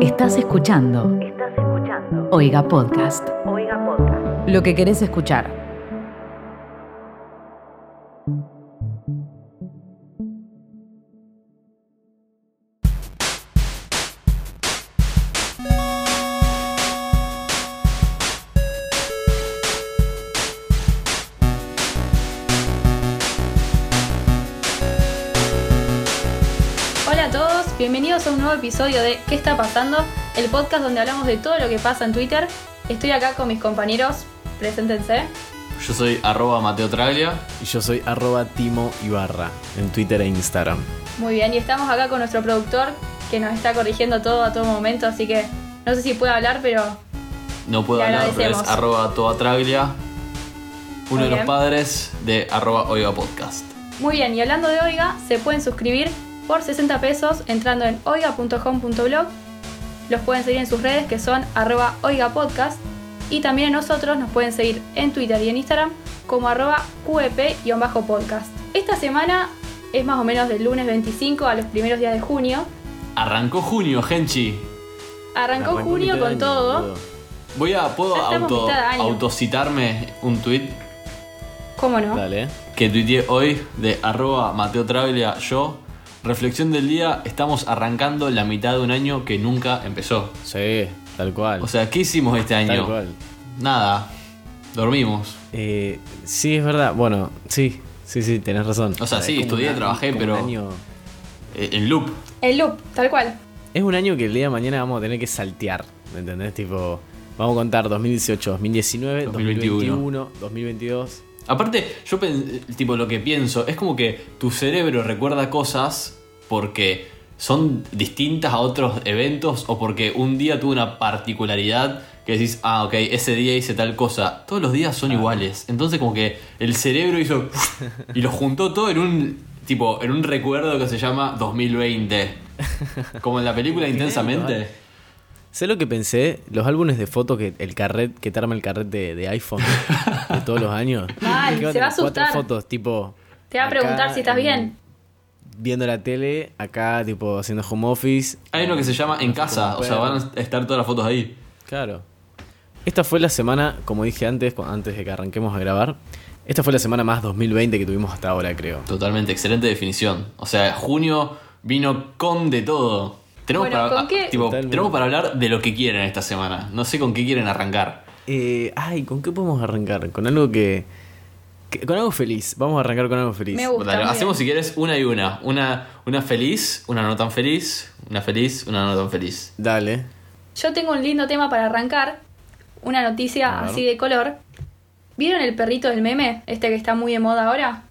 Estás escuchando. Estás escuchando. Oiga Podcast. Oiga Podcast. Lo que querés escuchar. Episodio de ¿Qué está pasando? El podcast donde hablamos de todo lo que pasa en Twitter. Estoy acá con mis compañeros, preséntense. Yo soy arroba Mateo Traglia. Y yo soy arroba Timo Ibarra en Twitter e Instagram. Muy bien, y estamos acá con nuestro productor que nos está corrigiendo todo a todo momento, así que no sé si puede hablar, pero No puedo hablar, pero es arroba Toa Traglia. Uno Muy de los padres de arroba Oiga Podcast. muy bien. Y hablando de Oiga, se pueden suscribir por 60 pesos entrando en oiga.home.blog. Los pueden seguir en sus redes que son arroba oigapodcast. Y también a nosotros nos pueden seguir en Twitter y en Instagram como arroba qep-podcast. Esta semana es más o menos del lunes 25 a los primeros días de junio. Arrancó junio, Genchi. Arrancó, Arrancó junio con año, todo. boludo. Voy a, ¿puedo auto, autocitarme un tweet ¿Cómo no? Dale. que tuiteé hoy de arroba Mateo Traglia yo? Reflexión del día, estamos arrancando la mitad de un año que nunca empezó. Sí, tal cual. O sea, ¿qué hicimos este tal año? cual. Nada. Dormimos. Eh, sí, es verdad. Bueno, sí, sí, sí, tenés razón. O sea, sí, estudié, un- trabajé, como pero- un año- Eh, en loop. El loop, tal cual. Es un año que el día de mañana vamos a tener que saltear. ¿Me entendés? Tipo, vamos a contar 2018, 2019, 2021. 2021, 2022. Aparte, yo tipo lo que pienso es como que tu cerebro recuerda cosas porque son distintas a otros eventos o porque un día tuvo una particularidad que decís, ah, ok, ese día hice tal cosa. Todos los días son iguales. Entonces como que el cerebro hizo y lo juntó todo en un tipo en un recuerdo que se llama 2020. Como en la película Intensamente. ¿Sabes lo que pensé? Los álbumes de fotos que el carret, que te arma el carret de, de iPhone de todos los años. Mal, se va a cuatro asustar. fotos, tipo. Te va a preguntar si estás en- bien. Viendo la tele, acá, tipo, haciendo home office. Hay uno que se llama En casa, o sea, van a estar todas las fotos ahí. Claro. Esta fue la semana, como dije antes, antes de que arranquemos a grabar. Esta fue la semana más 2020 que tuvimos hasta ahora, creo. Totalmente, excelente definición. O sea, junio vino con de todo. Tenemos, Bueno, para, ¿con qué? tipo, tenemos para hablar de lo que quieren esta semana. No sé con qué quieren arrancar. Eh, ay, ¿con qué podemos arrancar? Con algo que, que- Con algo feliz. Vamos a arrancar con algo feliz. Me gusta. Dale, hacemos si quieres una y una. Una, una feliz, una no tan feliz, una feliz, una no tan feliz. Dale. Yo tengo un lindo tema para arrancar. Una noticia así de color. ¿Vieron el perrito del meme? Este que está muy de moda ahora.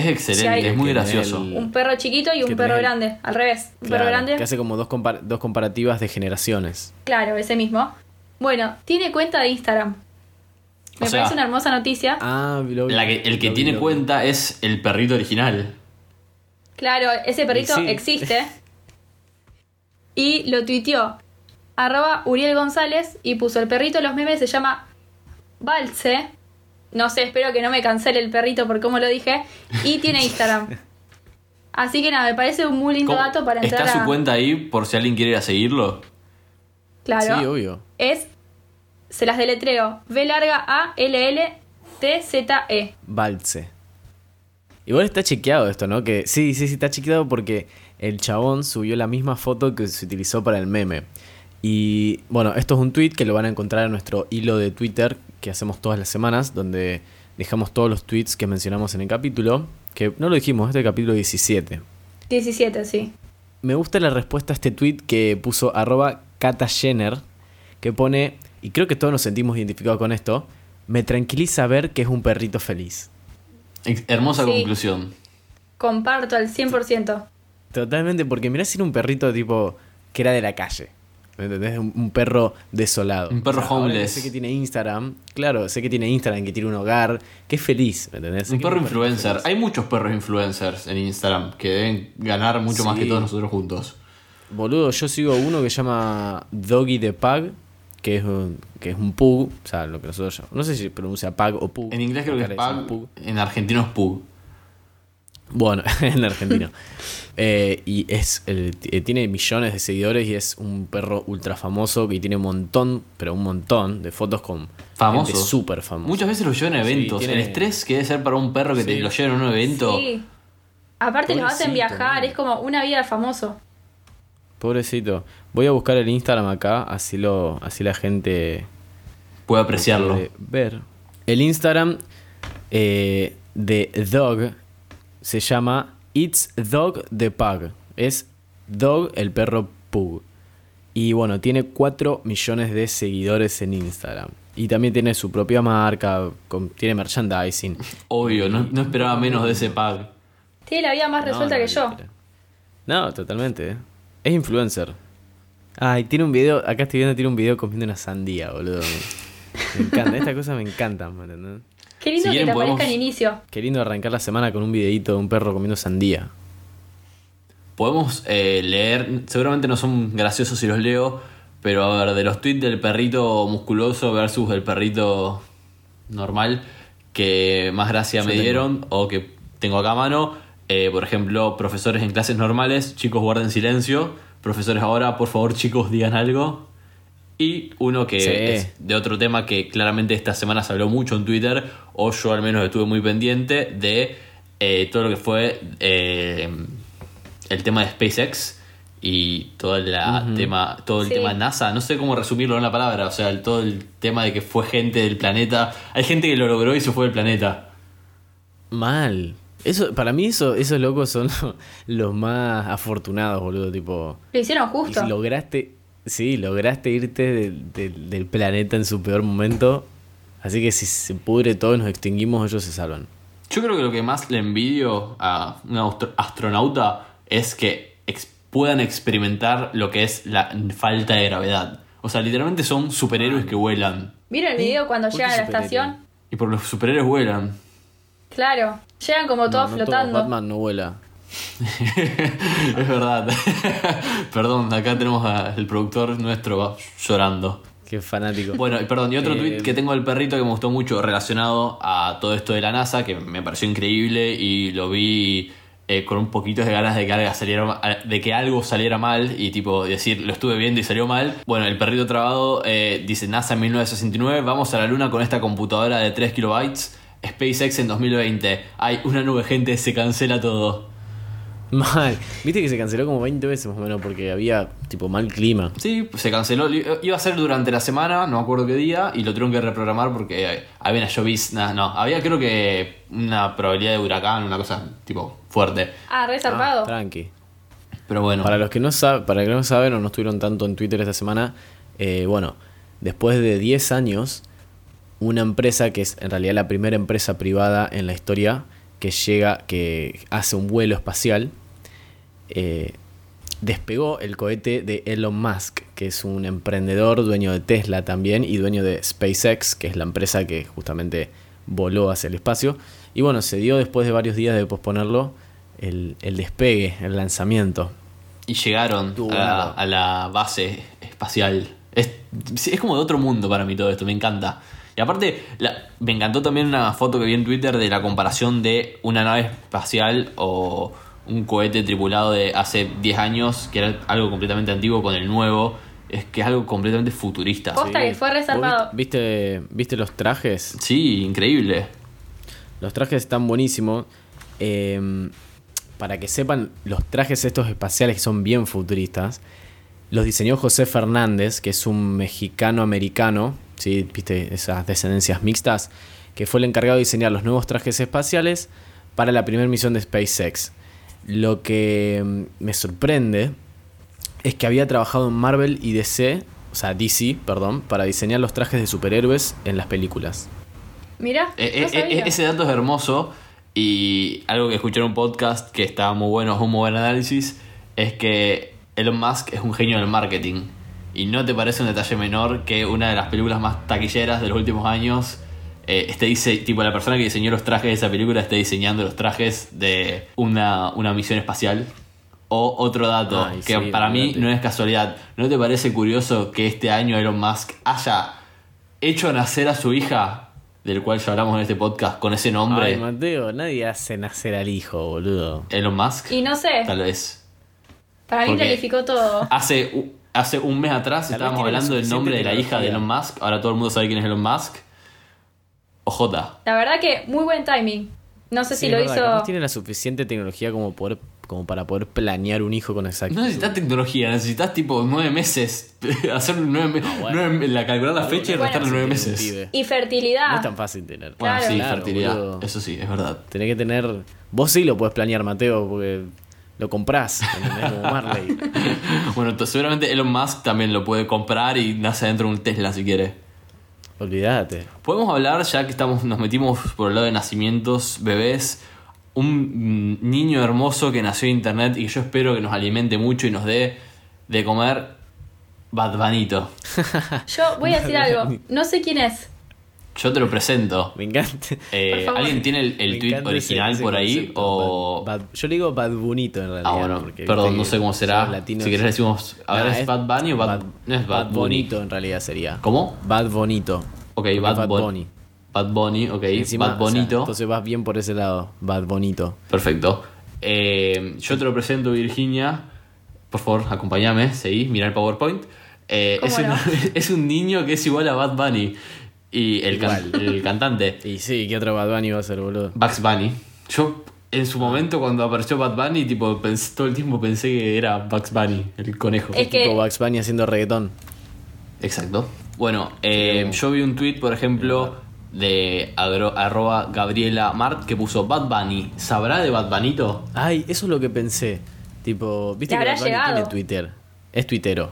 Es excelente, Sí, es muy gracioso. el- Un perro chiquito y un perro el- grande. Al revés. Un Claro, perro grande. Que hace como dos, compar- dos comparativas de generaciones. Claro, ese mismo. Bueno, tiene cuenta de Instagram. Me O sea, parece una hermosa noticia. Ah, lo vi. La que- el que Lo vi, tiene lo cuenta es el perrito original. Claro, ese perrito Sí. existe. Y lo tuiteó arroba Uriel González y puso el perrito de los memes se llama Balse. No sé, espero que no me cancele el perrito por cómo lo dije. Y tiene Instagram. Así que nada, me parece un muy lindo ¿Cómo- dato para entrar ¿Está a... su cuenta ahí por si alguien quiere ir a seguirlo? Claro. Sí, obvio. es, se las deletreo, V larga A L L T Z E. Balse. Igual está chequeado esto, ¿no? Que sí, sí, sí, está chequeado porque el chabón subió la misma foto que se utilizó para el meme. Y bueno, esto es un tweet que lo van a encontrar en nuestro hilo de Twitter que hacemos todas las semanas, donde dejamos todos los tweets que mencionamos en el capítulo. Que no lo dijimos, este es el capítulo 17. 17, sí. Me gusta la respuesta a este tweet que puso arroba Kata Jenner, que pone, y creo que todos nos sentimos identificados con esto, me tranquiliza ver que es un perrito feliz. Hermosa Sí. conclusión. Comparto al 100%. Totalmente, porque mirá si era un perrito tipo que era de la calle. ¿Me entendés? Un, un perro desolado. Un perro homeless. Sé que tiene Instagram, claro, sé que tiene Instagram, que tiene un hogar, que es feliz, ¿me entendés? Sé Un perro influencer. Hay muchos perros influencers en Instagram que deben ganar mucho más que todos nosotros juntos. Boludo, yo sigo uno que se llama Doggy the Pug, que es un, que es un pug, o sea, lo que nosotros llamamos. No sé si pronuncia pug o pug. En inglés creo que es pug, decimos en argentino es pug. Bueno, en argentino. Eh, y es el- eh, tiene millones de seguidores y es un perro ultra famoso que tiene un montón, pero un montón de fotos con Famoso. súper famosa. Muchas veces lo llevan a Sí, eventos. tiene- El estrés que debe ser para un perro que te Sí. lo lleven a un evento. Sí. Aparte los hacen Pobrecito, viajar, es como una vida de famoso. Pobrecito. Voy a buscar el Instagram acá, así lo, así la gente Puede apreciarlo. puede ver. El Instagram eh, de Dog se llama It's Dog the Pug. Es Dog el perro Pug. Y bueno, tiene 4 millones de seguidores en Instagram. Y también tiene su propia marca, con- tiene merchandising. Obvio, no, no esperaba menos de ese pack. Tiene la vida más resuelta No, que yo. No, totalmente. eh. Es influencer. Ay, tiene un video, acá estoy viendo, tiene un video comiendo una sandía, boludo. Me encanta, estas cosas me encantan, ¿me entendés? Qué lindo Si que te aparezca en inicio. Qué lindo arrancar la semana con un videito de un perro comiendo sandía. Podemos eh, leer, seguramente no son graciosos si los leo, pero a ver, de los tweets del perrito musculoso versus el perrito normal, que más gracia Yo me tengo. dieron o que tengo acá a mano. eh, por ejemplo, profesores en clases normales, chicos guarden silencio. Profesores ahora, por favor chicos digan algo. Y uno que Sí. es de otro tema que claramente esta semana se habló mucho en Twitter, o yo al menos estuve muy pendiente, de eh, todo lo que fue eh, el tema de SpaceX y todo el tema todo el Sí. tema NASA no sé cómo resumirlo en una palabra o sea el- todo el tema de que fue gente del planeta hay gente que lo logró y se fue del planeta Mal. Eso, para mí eso, esos locos son lo- los más afortunados, boludo. Tipo, Lo hicieron y justo. si lograste, sí, lograste irte del, del- del planeta en su peor momento. Así que si se pudre todo y nos extinguimos, ellos se salvan. yo creo que lo que más le envidio a un astro- astronauta es que ex- puedan experimentar lo que es la falta de gravedad o sea literalmente son superhéroes que vuelan ¿Vieron el video cuando ¿Por qué llegan a la estación? y por los superhéroes vuelan Claro. Llegan como todos no flotando. Batman no vuela. es verdad perdón acá tenemos al productor nuestro llorando Qué fanático. Bueno, y perdón, y otro Eh, tweet que tengo del perrito que me gustó mucho relacionado a todo esto de la NASA, que me pareció increíble y lo vi eh, con un poquito de ganas de que, algo saliera, de que algo saliera mal y tipo decir, lo estuve viendo y salió mal. Bueno, el perrito trabado eh, dice NASA en 1969, vamos a la luna con esta computadora de 3 kilobytes. SpaceX en 2020. Hay una nube, gente, se cancela todo. Mal. Viste que se canceló como 20 veces más o menos porque había tipo mal clima. Sí, se canceló. Li- Iba a ser durante la semana, no me acuerdo qué día, y lo tuvieron que reprogramar porque eh, había una llovizna. No, había creo que una probabilidad de huracán, una cosa tipo fuerte. Ah, re Ah, tranqui. Pero bueno, Para los que no saben, para los que no saben o no estuvieron tanto en Twitter esta semana, eh, bueno, después de 10 años, una empresa que es en realidad la primera empresa privada en la historia que llega, que hace un vuelo espacial, eh, despegó el cohete de Elon Musk, que es un emprendedor, dueño de Tesla también y dueño de SpaceX, que es la empresa que justamente voló hacia el espacio. Y bueno, se dio después de varios días de posponerlo el, el despegue, el lanzamiento. y llegaron a la, bueno. a la base espacial. Es, es como de otro mundo para mí todo esto, me encanta. Y aparte, la- me encantó también una foto que vi en Twitter de la comparación de una nave espacial o un cohete tripulado de hace 10 años, que era algo completamente antiguo, con el nuevo. Es que es algo completamente futurista. Posta que fue re ¿Vos zarpado. ¿Viste, ¿Viste los trajes? Sí, increíble. Los trajes están buenísimos. Eh, para que sepan, los trajes estos espaciales que son bien futuristas, los diseñó José Fernández, que es un mexicano-americano, ¿sí? ¿Viste? esas descendencias mixtas, que fue el encargado de diseñar los nuevos trajes espaciales para la primera misión de SpaceX. Lo que mm, me sorprende es que había trabajado en Marvel y DC, o sea, DC, perdón, para diseñar los trajes de superhéroes en las películas. Mirá, Eh, no eh, sabía. eh, ese dato es hermoso y algo que escuché en un podcast que estaba muy bueno, es un muy buen análisis, es que Elon Musk es un genio del marketing. Y no te parece un detalle menor que una de las películas más taquilleras de los últimos años eh, esté dice, tipo la persona que diseñó los trajes de esa película esté diseñando los trajes de una, una misión espacial. O otro dato Ay, que sí, para mí no es casualidad. ¿No te parece curioso que este año Elon Musk haya hecho nacer a su hija del cual ya hablamos en este podcast con ese nombre, Ay, Mateo, nadie hace nacer al hijo, boludo. Elon Musk, Y no sé, tal vez. para mí planificó todo. Hace, hace un mes atrás estábamos hablando del nombre de la hija de Elon. Musk, ahora todo el mundo sabe quién es Elon Musk. OJ. La verdad que muy buen timing. No sé Sí, si lo verdad, hizo. capaz tiene la suficiente tecnología como, poder, como para poder planear un hijo con exactitud. No necesitas tecnología, necesitas tipo nueve meses. Hacer nueve meses. bueno. la calcular la fecha y Bueno, restar los nueve meses. Y fertilidad. No es tan fácil tener. Bueno, Claro. sí, Claro, fertilidad. boludo. Eso sí, es verdad. Tenés que tener. Vos sí lo podés planear, Mateo, porque lo comprás. Como Marley. Bueno, entonces, seguramente Elon Musk también lo puede comprar y nace dentro de un Tesla si quiere. Olvídate. Podemos hablar, ya que estamos, nos metimos por el lado de nacimientos, bebés, un niño hermoso que nació en internet y que yo espero que nos alimente mucho y nos dé de comer Bad Bunnyto. Yo voy a decir algo. No sé quién es. Yo te lo presento. Me encanta. Eh. ¿Alguien tiene el, el tweet ese- original ese por ahí? concepto. O... Bad- Bad- yo le digo Bad Bonito en realidad. ah, bueno, perdón, no sé cómo será. si querés decimos, a ver, Nah, ¿es Bad Bunny o Bad, no es Bad, Bunny? Bonito en realidad sería. ¿Cómo? Bad Bonito. Ok, Bad, Bad Bun- Bunny. Bad Bunny, ok. Encima, Bad o sea, Bonito. entonces vas bien por ese lado. Bad Bonito. Perfecto. Eh, yo te lo presento, Virginia. Por favor, acompáñame, seguí, mira el PowerPoint. Eh, es un niño que es igual a Bad Bunny. Y el, can- el cantante, Y sí, ¿qué otro Bad Bunny va a ser, boludo? Bugs Bunny. Yo, en su momento, cuando apareció Bad Bunny, tipo, pens- todo el tiempo pensé que era Bugs Bunny, el conejo. Es que- Tipo Bugs Bunny haciendo reggaetón. Exacto. Bueno, eh, Sí. yo vi un tweet, por ejemplo, de agro- arroba Gabriela Mart que puso Bad Bunny. ¿Sabrá de Bad Bunnyto? Ay, eso es lo que pensé. Tipo, viste Te que habrá Bad Bunny llegado. tiene Twitter. Es tuitero.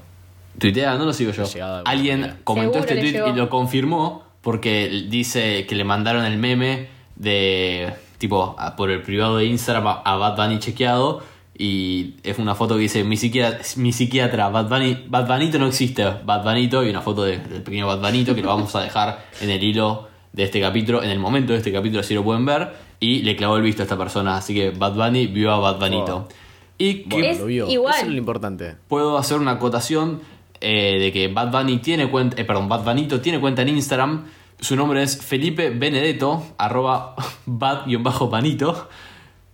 Tuitea, no lo sigo yo. Alguien manera. comentó Seguro este tweet llegó. y lo confirmó porque dice que le mandaron el meme de tipo a- por el privado de Instagram a, a Bad Bunny chequeado y es una foto que dice mi psiquiatra, mi psiquiatra Bad Bunny, Bad Bunnyto no existe, Bad Bunnyto y una foto de- del pequeño Bad Bunnyto que lo vamos a dejar en el hilo de este capítulo, en el momento de este capítulo así lo pueden ver y le clavó el visto a esta persona, así que Bad Bunny vio a Bad Bunnyto. Oh. Y que Bueno, lo vio. igual. Eso es lo importante. puedo hacer una acotación eh, de que Bad Bunny tiene cuenta, eh, perdón, Bad Bunnyto tiene cuenta en Instagram. Su nombre es Felipe Benedetto, arroba bad-banito.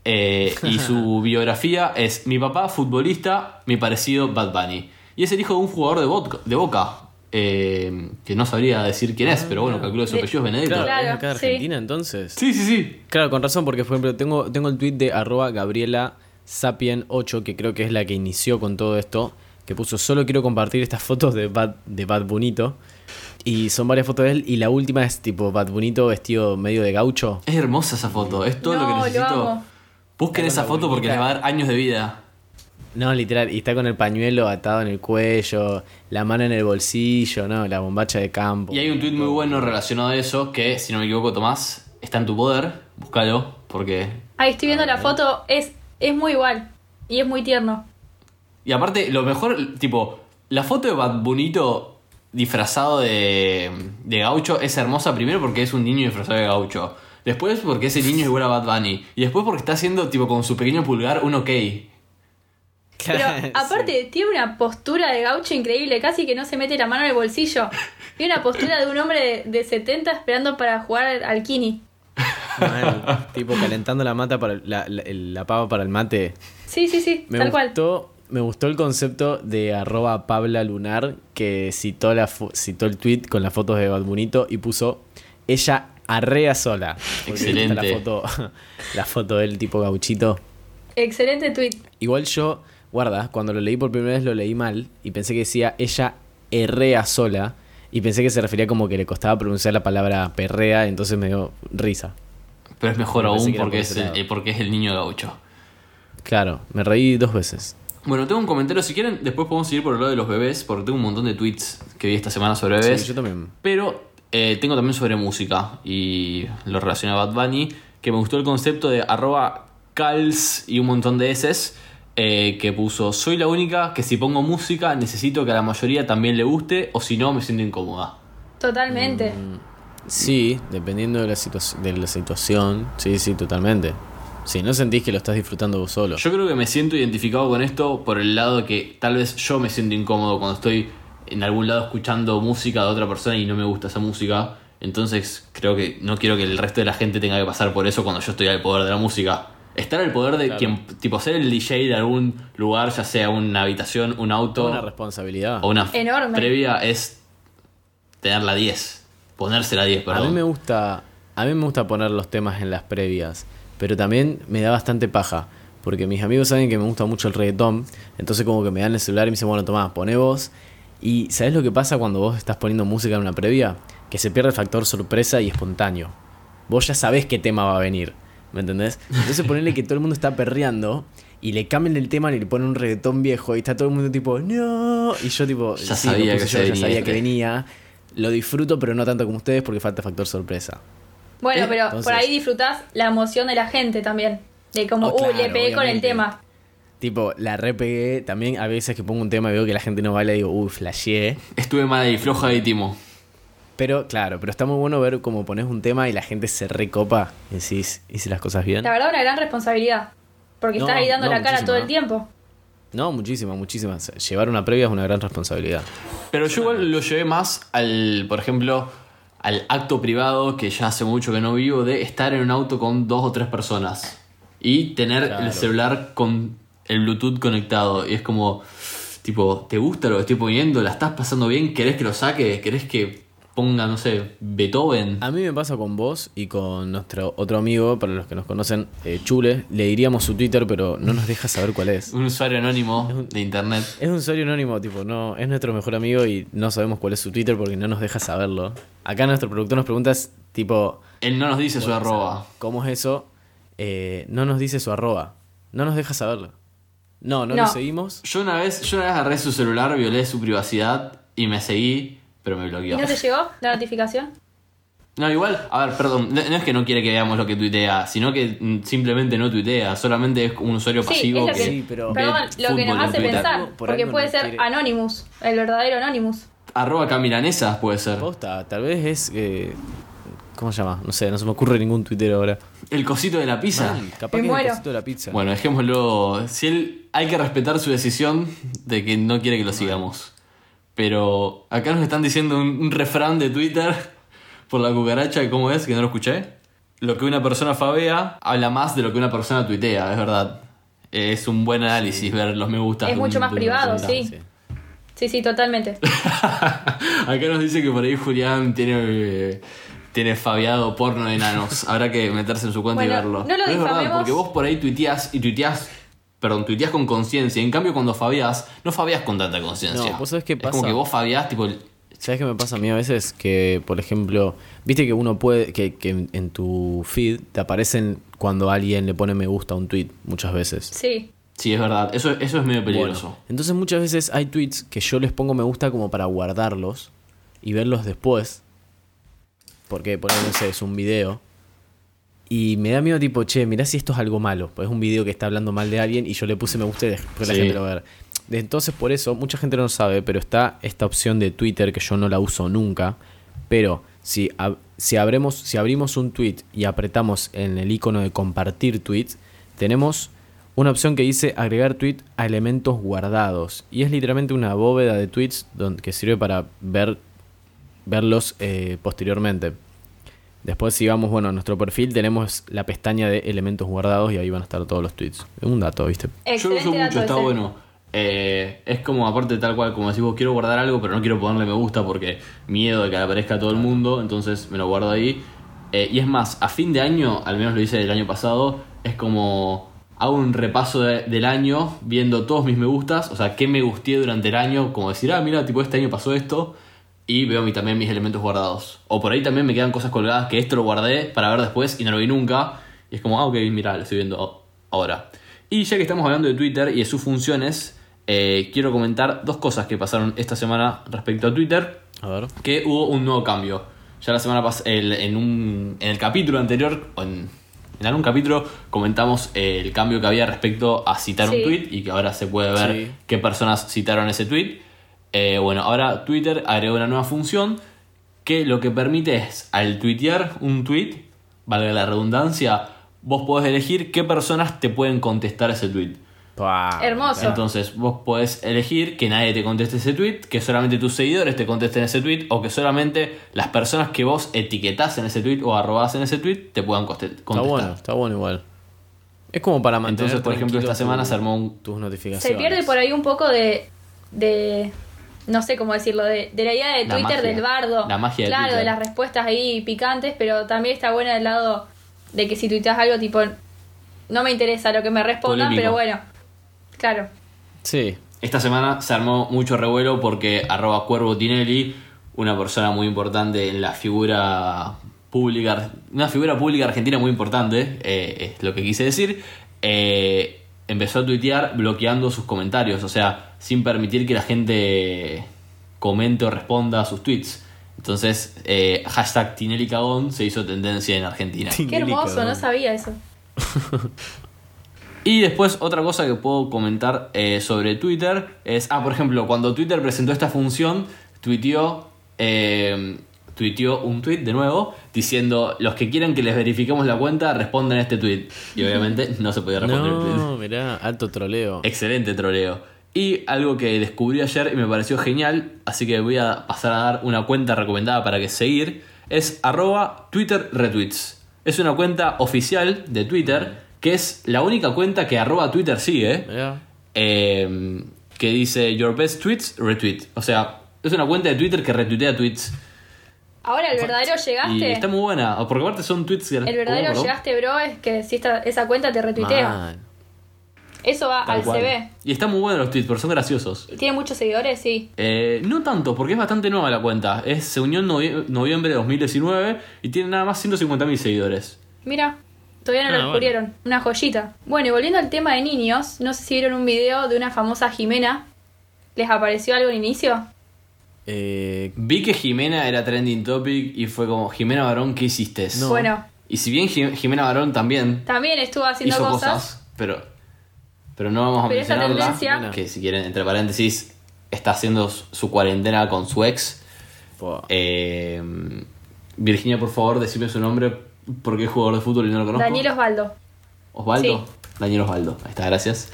Eh, y su biografía es mi papá, futbolista, mi parecido Bad Bunny. Y es el hijo de un jugador de, vodka- de Boca, eh, que no sabría decir quién es, pero bueno, calculo que su De- apellido es Benedetto. Claro, Claro, es acá de sí. Argentina entonces. Sí, sí, sí. Claro, con razón, porque por ejemplo tengo, tengo el tweet de arroba Gabriela Sapien 8, que creo que es la que inició con todo esto, que puso solo quiero compartir estas fotos de Bad, de Bad Bonito. Y son varias fotos de él, y la última es tipo Bad Bonito vestido medio de gaucho. Es hermosa esa foto, es todo lo No, que necesito. Busquen Está esa foto porque les va a dar años de vida. No, literal, y está con el pañuelo atado en el cuello, la mano en el bolsillo, ¿no? La bombacha de campo. Y hay un tweet muy bueno relacionado a eso que, si no me equivoco, Tomás, está en tu poder. Búscalo, porque. Ahí estoy viendo la foto. Es, es muy igual. Y es muy tierno. Y aparte, lo mejor, tipo, la foto de Bad Bunito disfrazado de, de gaucho es hermosa primero porque es un niño disfrazado de gaucho. Después porque ese niño es igual a Bad Bunny. Y después porque está haciendo, tipo, con su pequeño pulgar un ok. Pero Sí. aparte, tiene una postura de gaucho increíble. Casi que no se mete la mano en el bolsillo. Tiene una postura de un hombre de, de 70 esperando para jugar al kini. Mal, tipo calentando la mata para el- la, la- la pava para el mate. Sí, sí, sí. Me tal cual. Me gustó el concepto de arroba Pabla Lunar que citó, la fo- citó el tweet con las fotos de Bad Bunito y puso ella arrea sola. Excelente. La foto, la foto del tipo gauchito. Excelente tweet. Igual yo, guarda, cuando lo leí por primera vez lo leí mal y pensé que decía ella herrea sola y pensé que se refería como que le costaba pronunciar la palabra perrea, entonces me dio risa. Pero es mejor Me aún porque por es, el, eh, porque es el niño gaucho. Claro, me reí dos veces. Bueno, tengo un comentario. Si quieren, después podemos seguir por el lado de los bebés, porque tengo un montón de tweets que vi esta semana sobre bebés. Sí, yo también. Pero eh, tengo también sobre música y lo relacioné a Bad Bunny, que me gustó el concepto de arroba cals y un montón de S eh, que puso, soy la única que si pongo música necesito que a la mayoría también le guste o si no me siento incómoda. Totalmente. Mm. Sí, dependiendo de la, de la situación. Sí, sí, totalmente. Si no sentís que lo estás disfrutando vos solo. Yo creo que me siento identificado con esto por el lado de que tal vez yo me siento incómodo cuando estoy en algún lado escuchando música de otra persona y no me gusta esa música. Entonces creo que no quiero que el resto de la gente tenga que pasar por eso cuando yo estoy al poder de la música. Estar al poder de Claro. quien, tipo, ser el DJ de algún lugar, ya sea una habitación, un auto Una responsabilidad. o una Enorme. previa, es tener la 10. Ponerse la 10, A perdón. mí me gusta, a mí me gusta poner los temas en las previas, pero también me da bastante paja, porque mis amigos saben que me gusta mucho el reggaetón, entonces como que me dan el celular y me dicen, bueno, tomá, poné vos. Y ¿sabes lo que pasa cuando vos estás poniendo música en una previa? Que se pierde el factor sorpresa y espontáneo. Vos ya sabés qué tema va a venir, ¿me entendés? Entonces ponerle que todo el mundo está perreando y le cambian el tema y le ponen un reggaetón viejo y está todo el mundo tipo, no. Y yo tipo, Ya sí, sabía que yo, ya sabía este. que venía. Lo disfruto, pero no tanto como ustedes porque falta factor sorpresa. Bueno, Eh, pero entonces- por ahí disfrutás la emoción de la gente también. De como, Oh, uy, claro, le pegué con el tema. Tipo, la repegué. También a veces que pongo un tema y veo que la gente no baila y digo, uy, flasheé. Estuve mal ahí, floja ahí, Timo. Pero claro, pero está muy bueno ver cómo pones un tema y la gente se recopa y decís, hice las cosas bien. La verdad, una gran responsabilidad. Porque No, estás ahí dando no, la cara muchísima. todo el tiempo. No, muchísimas, muchísimas. Llevar una previa es una gran responsabilidad. Pero yo igual lo llevé más al, por ejemplo, al acto privado que ya hace mucho que no vivo, de estar en un auto con dos o tres personas y tener Claro. el celular con el Bluetooth conectado. Y es como, tipo, ¿te gusta lo que estoy poniendo? ¿La estás pasando bien? ¿Querés que lo saque? ¿Querés que ponga, no sé, Beethoven? A mí me pasa con vos y con nuestro otro amigo, para los que nos conocen, eh, Chule. Le diríamos su Twitter, pero no nos deja saber cuál es. Un usuario anónimo de internet. Es un usuario anónimo, tipo, no, es nuestro mejor amigo y no sabemos cuál es su Twitter porque no nos deja saberlo. Acá nuestro productor nos pregunta, tipo, Él no nos dice su arroba. ¿Cómo es eso? Eh, no nos dice su arroba. No nos deja saberlo. No, no, No. lo seguimos. Yo una vez, yo una vez agarré su celular, violé su privacidad y me seguí, pero me ¿Y bloqueó. no te llegó la notificación? No, igual, a ver, perdón, no, no es que no quiere que veamos lo que tuitea, sino que mm, simplemente no tuitea, solamente es un usuario Sí, pasivo es lo que... que, Sí, pero- perdón, lo que nos hace pensar, Por porque puede no ser quiere- Anonymous, el verdadero Anonymous. Arroba camilanesas puede ser. Posta, tal vez es. eh, ¿Cómo se llama? No sé, no se me ocurre ningún Twitter ahora. El cosito de la pizza. Capaz Me que es el muero. cosito de la pizza. Bueno, dejémoslo. Si él. Hay que respetar su decisión de que no quiere que lo sigamos. Pero acá nos están diciendo un, un refrán de Twitter por la cucaracha, ¿cómo es? Que no lo escuché. Lo que una persona fabea habla más de lo que una persona tuitea, es verdad. Es un buen análisis ver los me gusta. Es mucho más privado, sí. Sí. Sí, sí, totalmente. Acá nos dice que por ahí Julián tiene, eh, tiene fabiado porno de enanos. Habrá que meterse en su cuenta y verlo. no lo Pero es verdad, difamemos. porque vos por ahí tuiteás y tuiteás, perdón, tuiteás con conciencia. En cambio, cuando fabiás, no fabiás con tanta conciencia. No, ¿vos sabés qué Es pasa? como que vos fabiás, tipo, ¿Sabes qué me pasa a mí a veces? Que, por ejemplo, viste que uno puede, que, que en, en tu feed te aparecen cuando alguien le pone me gusta a un tweet, muchas veces. Sí. sí, es verdad. Eso, eso es medio peligroso. Bueno, entonces muchas veces hay tweets que yo les pongo me gusta como para guardarlos y verlos después. Porque, por ejemplo, no sé, es un video. Y me da miedo tipo, che, mirá si esto es algo malo. Pues es un video que está hablando mal de alguien y yo le puse me gusta y después la Sí. gente lo va a ver. Entonces por eso, mucha gente no lo sabe, pero está esta opción de Twitter que yo no la uso nunca. Pero si, ab- si, abremos, si abrimos un tweet y apretamos en el icono de compartir tweets, tenemos una opción que dice agregar tweet a elementos guardados. Y es literalmente una bóveda de tweets donde, que sirve para ver, verlos eh, posteriormente. Después, si vamos bueno, a nuestro perfil, tenemos la pestaña de elementos guardados y ahí van a estar todos los tweets. Es un dato, ¿viste? Yo lo uso mucho, está ese. bueno. Eh, es como, aparte tal cual, como decís vos, quiero guardar algo, pero no quiero ponerle me gusta porque miedo de que aparezca a todo el mundo, entonces me lo guardo ahí. Eh, y es más, a fin de año, al menos lo hice el año pasado, es como hago un repaso de- del año viendo todos mis me gustas, o sea, qué me gusté durante el año, como decir, ah, mira, tipo, este año pasó esto, y veo mi, también mis elementos guardados. O por ahí también me quedan cosas colgadas que esto lo guardé para ver después y no lo vi nunca, y es como, ah, ok, mira, lo estoy viendo ahora. Y ya que estamos hablando de Twitter y de sus funciones, eh, quiero comentar dos cosas que pasaron esta semana respecto a Twitter A ver. que hubo un nuevo cambio. Ya la semana pasada, en, un, en el capítulo anterior, o en, en algún capítulo, comentamos el cambio que había respecto a citar Sí. un tweet y que ahora se puede ver Sí. qué personas citaron ese tweet. Eh, bueno, ahora Twitter agregó una nueva función que lo que permite es al tuitear un tweet, valga la redundancia, vos podés elegir qué personas te pueden contestar ese tweet. Pa, Hermoso. Entonces vos podés elegir que nadie te conteste ese tweet, que solamente tus seguidores te contesten ese tweet o que solamente las personas que vos etiquetás en ese tweet o arrobás en ese tweet te puedan coste- Está contestar. bueno, está bueno igual. Es como para mantener Entonces, por ejemplo, esta semana tu- se armó un- tus notificaciones. Se pierde por ahí un poco de. de no sé cómo decirlo, de, de la idea de La Twitter magia. del bardo. La magia de Claro, Twitter. de las respuestas ahí picantes, pero también está buena el lado de que si tuiteas algo tipo. No me interesa lo que me respondan, Polémico. pero bueno. Claro. Sí. Esta semana se armó mucho revuelo porque arroba Cuervo Tinelli, una persona muy importante en la figura pública, una figura pública argentina muy importante, eh, es lo que quise decir, eh, empezó a tuitear bloqueando sus comentarios, o sea, sin permitir que la gente comente o responda a sus tweets. Entonces, eh, hashtag Tinelli Cagón se hizo tendencia en Argentina. Qué hermoso, no sabía eso. Y después otra cosa que puedo comentar eh, sobre Twitter es, ah, por ejemplo, cuando Twitter presentó esta función, tuiteó, eh, tuiteó un tweet de nuevo diciendo, los que quieran que les verifiquemos la cuenta, respondan a este tweet. Y obviamente no se podía responder el tweet. No, mirá, alto troleo. Excelente troleo. Y algo que descubrí ayer y me pareció genial, así que voy a pasar a dar una cuenta recomendada para que seguir, es arroba Twitter Retweets. Es una cuenta oficial de Twitter, que es la única cuenta que arroba Twitter sigue, eh, que dice Your Best Tweets Retweet. O sea, es una cuenta de Twitter que retuitea tweets. Ahora, el verdadero Y llegaste. está muy buena, porque aparte son tweets que... El verdadero llegaste, bro, es que si esta, esa cuenta te retuitea. Man. Eso va Tal al cual. CV. Y están muy buenos los tweets, pero son graciosos. ¿Tiene muchos seguidores? Sí. Eh, no tanto, porque es bastante nueva la cuenta. Es, se unió en novie- noviembre de 2019 y tiene nada más 150.000 seguidores. Mira, todavía no Ah, lo bueno. descubrieron. Una joyita. Bueno, y volviendo al tema de niños, no sé si vieron un video de una famosa Jimena. ¿Les apareció algo al inicio? Eh, Vi que Jimena era trending topic y fue como, Jimena Barón, ¿qué hiciste? No. Bueno, Y si bien Jim- Jimena Barón también también estuvo haciendo hizo cosas. cosas, pero, pero no vamos a Pero esa mencionarla. tendencia- Que si quieren, entre paréntesis, está haciendo su cuarentena con su ex. Eh, Virginia, por favor, decime su nombre porque es jugador de fútbol y no lo conozco. Daniel Osvaldo. Osvaldo. Sí. Daniel Osvaldo. Ahí está, gracias.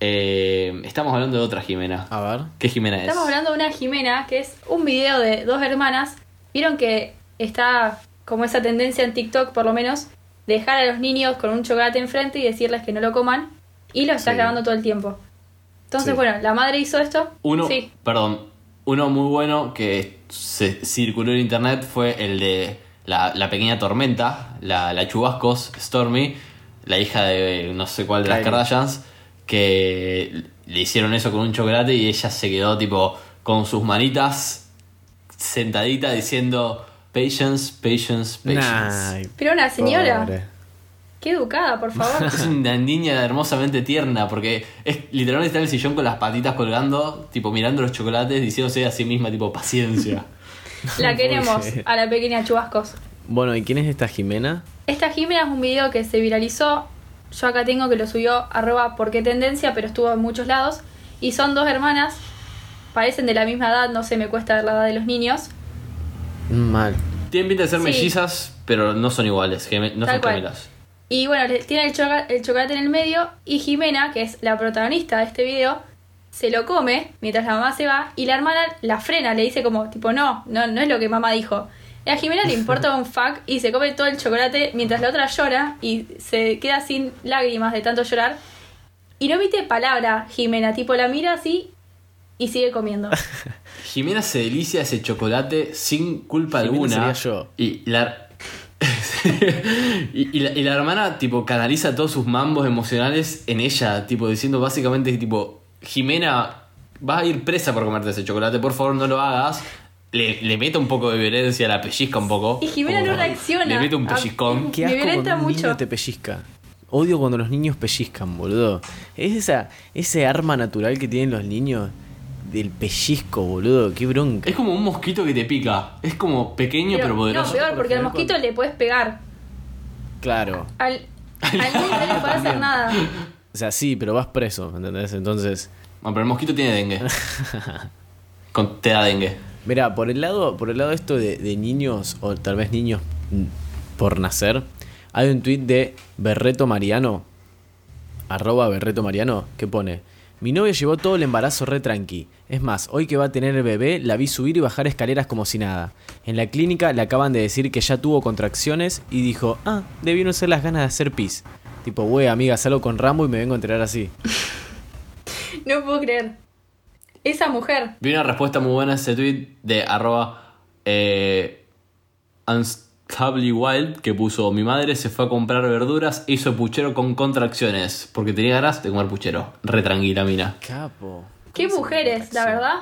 Eh, estamos hablando de otra Jimena. A ver. ¿Qué Jimena es? Estamos hablando de una Jimena que es un video de dos hermanas. Vieron que está como esa tendencia en TikTok, por lo menos, de dejar a los niños con un chocolate enfrente y decirles que no lo coman. Y lo está Sí. grabando todo el tiempo. Entonces, Sí. bueno, la madre hizo esto. Uno, Sí. perdón, uno muy bueno que se circuló en internet fue el de la, la pequeña tormenta, la, la chubascos, Stormy, la hija de no sé cuál de las. Kardashians, que le hicieron eso con un chocolate y ella se quedó tipo con sus manitas sentadita diciendo patience, patience, patience. Nah, Pero una señora, pobre. Qué educada, por favor. Es una niña hermosamente tierna porque es literalmente está en el sillón con las patitas colgando, tipo mirando los chocolates, diciéndose a sí misma tipo paciencia. la queremos a la pequeña Chubascos. Bueno, ¿y quién es esta Jimena? Esta Jimena es un video que se viralizó. Yo acá tengo que lo subió arroba porque tendencia, pero estuvo en muchos lados. Y son dos hermanas. Parecen de la misma edad, no sé, me cuesta ver la edad de los niños. Mal. Tienen pinta de ser Sí. mellizas, pero no son iguales, no Tal son cual. gemelas. Y bueno, tiene el, choca- el chocolate en el medio. Y Jimena, que es la protagonista de este video, se lo come mientras la mamá se va. Y la hermana la frena, le dice como, tipo, no, no, no es lo que mamá dijo. Y a Jimena le importa un fuck y se come todo el chocolate mientras la otra llora y se queda sin lágrimas de tanto llorar. Y no emite palabra Jimena, tipo la mira así y sigue comiendo. Jimena se delicia ese chocolate sin culpa Jimena alguna. sería yo. Y la, y, y la, y la hermana tipo canaliza todos sus mambos emocionales en ella, tipo diciendo básicamente que tipo, Jimena, vas a ir presa por comerte ese chocolate, por favor no lo hagas. Le, le mete un poco de violencia, la pellizca un poco. Y Jimena no reacciona. Le mete un Ah, pellizcón. Qué Me asco violenta cuando un mucho. niño te pellizca. Odio cuando los niños pellizcan, boludo. Es esa, ese arma natural que tienen los niños del pellizco, boludo. Qué bronca. Es como un mosquito que te pica. Es como pequeño pero, Pero, poderoso. no, peor, porque al mosquito le puedes pegar. Claro. Al, al niño no le puede hacer nada. O sea, sí, pero vas preso, ¿entendés? Entonces, Bueno, pero el mosquito tiene dengue. Con, te da dengue. mira, por el lado, por el lado esto de, de niños, o tal vez niños por nacer, hay un tuit de Berreto Mariano. arroba Berreto Mariano, que pone, mi novia llevó todo el embarazo re tranqui. Es más, hoy que va a tener el bebé, la vi subir y bajar escaleras como si nada. En la clínica le acaban de decir que ya tuvo contracciones y dijo, ah, debieron ser las ganas de hacer pis. Tipo, wey, amiga, salgo con Rambo y me vengo a enterar así. No puedo creer. Esa mujer. Vi una respuesta muy buena a ese tweet de arroba eh, Wild que puso mi madre se fue a comprar verduras e hizo puchero con contracciones porque tenía ganas de comer puchero. Re tranquila, mina. Capo. Qué mujeres, la verdad.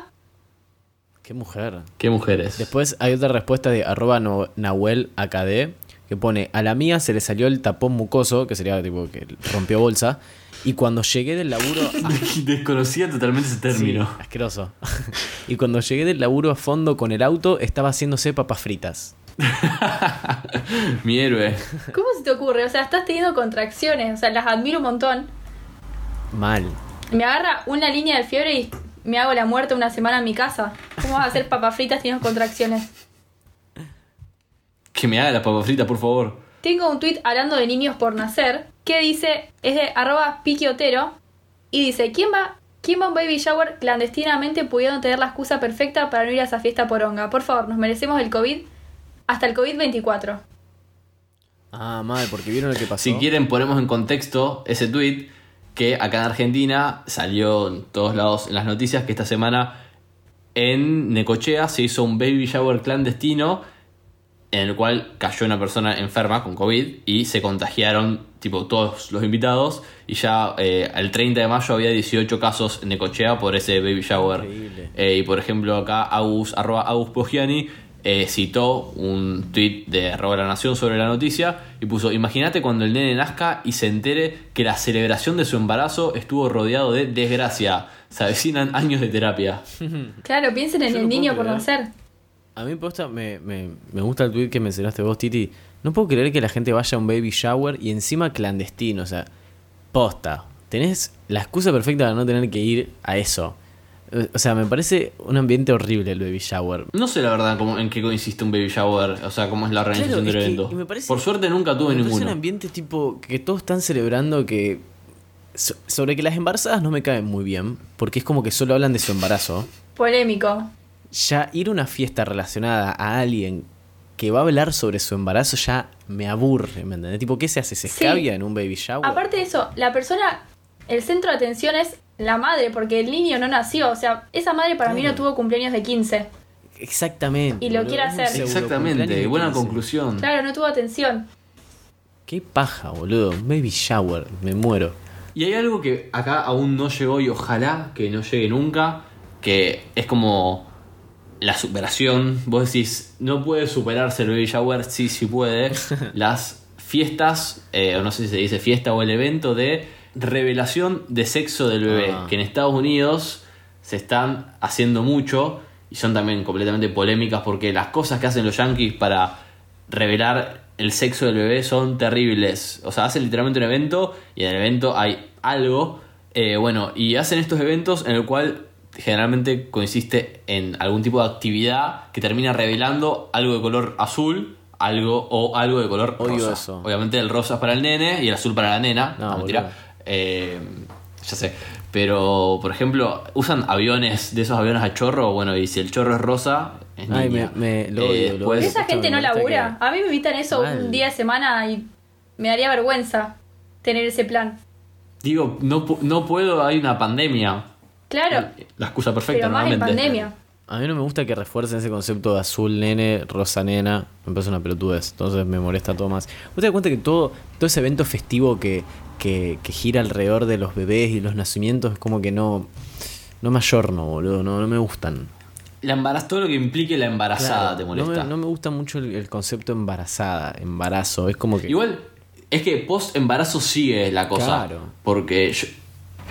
Qué mujer. Qué mujeres. Después hay otra respuesta de arroba no- Nahuel AKD que pone, a la mía se le salió el tapón mucoso, que sería tipo que rompió bolsa, y cuando llegué del laburo... Desconocía totalmente ese término. Sí, asqueroso. y cuando llegué del laburo a fondo con el auto, estaba haciéndose papas fritas. Mi héroe. ¿Cómo se te ocurre? O sea, estás teniendo contracciones. O sea, las admiro un montón. Mal. Me agarra una línea de fiebre y me hago la muerte una semana en mi casa. ¿Cómo vas a hacer papas fritas teniendo contracciones? Que me haga la papa frita, por favor. Tengo un tweet hablando de niños por nacer que dice, es de arroba piquiotero y dice, ¿quién va, ¿quién va a un baby shower clandestinamente pudiendo tener la excusa perfecta para no ir a esa fiesta poronga? Por favor, nos merecemos el COVID hasta el COVID-24. Ah, mal, porque vieron lo que pasó. Si quieren, ponemos en contexto ese tweet que acá en Argentina salió en todos lados en las noticias que esta semana en Necochea se hizo un baby shower clandestino en el cual cayó una persona enferma con COVID y se contagiaron tipo todos los invitados y ya eh, el 30 de mayo había 18 casos en Necochea por ese baby shower. Increíble. Eh, y por ejemplo acá Agus, arroba Agus Poggiani eh, citó un tweet de arroba la nación sobre la noticia y puso, imagínate cuando el nene nazca y se entere que la celebración de su embarazo estuvo rodeado de desgracia. Se avecinan años de terapia. Claro, piensen en Yo el no niño por nacer. A mí posta, me, me, me gusta el tweet que mencionaste vos, Titi. No puedo creer que la gente vaya a un baby shower y encima clandestino. O sea, posta. Tenés la excusa perfecta para no tener que ir a eso. O sea, me parece un ambiente horrible el baby shower. No sé la verdad cómo, en qué consiste un baby shower, o sea, cómo es la organización Claro, del es que- evento. y me parece- Por suerte nunca tuve me ninguno. un ambiente tipo que todos están celebrando que... so- sobre que las embarazadas no me caen muy bien, porque es como que solo hablan de su embarazo. Polémico. Ya ir a una fiesta relacionada a alguien que va a hablar sobre su embarazo ya me aburre, ¿me entendés? Tipo, ¿qué se hace? ¿Se Sí. escabia en un baby shower? Aparte de eso, la persona, el centro de atención es la madre, porque el niño no nació. O sea, esa madre para mí no tuvo cumpleaños de 15. Exactamente. Y lo boludo, quiere hacer. Exactamente, buena 15. conclusión. Claro, no tuvo atención. Qué paja, boludo. Baby shower, me muero. Y hay algo que acá aún no llegó y ojalá que no llegue nunca, que es como la superación. Vos decís, no puede superarse el baby shower, sí, sí puede. Las fiestas, eh, o no sé si se dice fiesta o el evento de revelación de sexo del bebé, Ah. que en Estados Unidos se están haciendo mucho y son también completamente polémicas porque las cosas que hacen los yankees para revelar el sexo del bebé son terribles. O sea, hacen literalmente un evento y en el evento hay algo. eh, bueno, y hacen estos eventos en el cual generalmente consiste en algún tipo de actividad que termina revelando algo de color azul. Algo o algo de color rosa. eso. Obviamente el rosa es para el nene y el azul para la nena. No, No, mentira. Eh, ya sé. Pero, por ejemplo, usan aviones, de esos aviones a chorro. Bueno, y si el chorro es rosa, es Ay, niña. me- me- lo odio, lo después- odio. Esa gente no labura. que- A mí me invitan eso Mal. un día de semana y me daría vergüenza tener ese plan. Digo, no, no puedo, hay una pandemia. Claro, La excusa perfecta, pero más en pandemia. A mí no me gusta que refuercen ese concepto de azul nene, rosa nena. Me parece una pelotudez. Entonces me molesta todo más. ¿Vos te das cuenta que todo, todo ese evento festivo que, que, que gira alrededor de los bebés y los nacimientos es como que no. No me ayorno, boludo. No, no me gustan. La embaraz, todo lo que implique la embarazada Claro, te no molesta. me, no me gusta mucho el, el concepto embarazada, embarazo. Es como que. Igual, es que post embarazo sigue la cosa. Claro. Porque yo,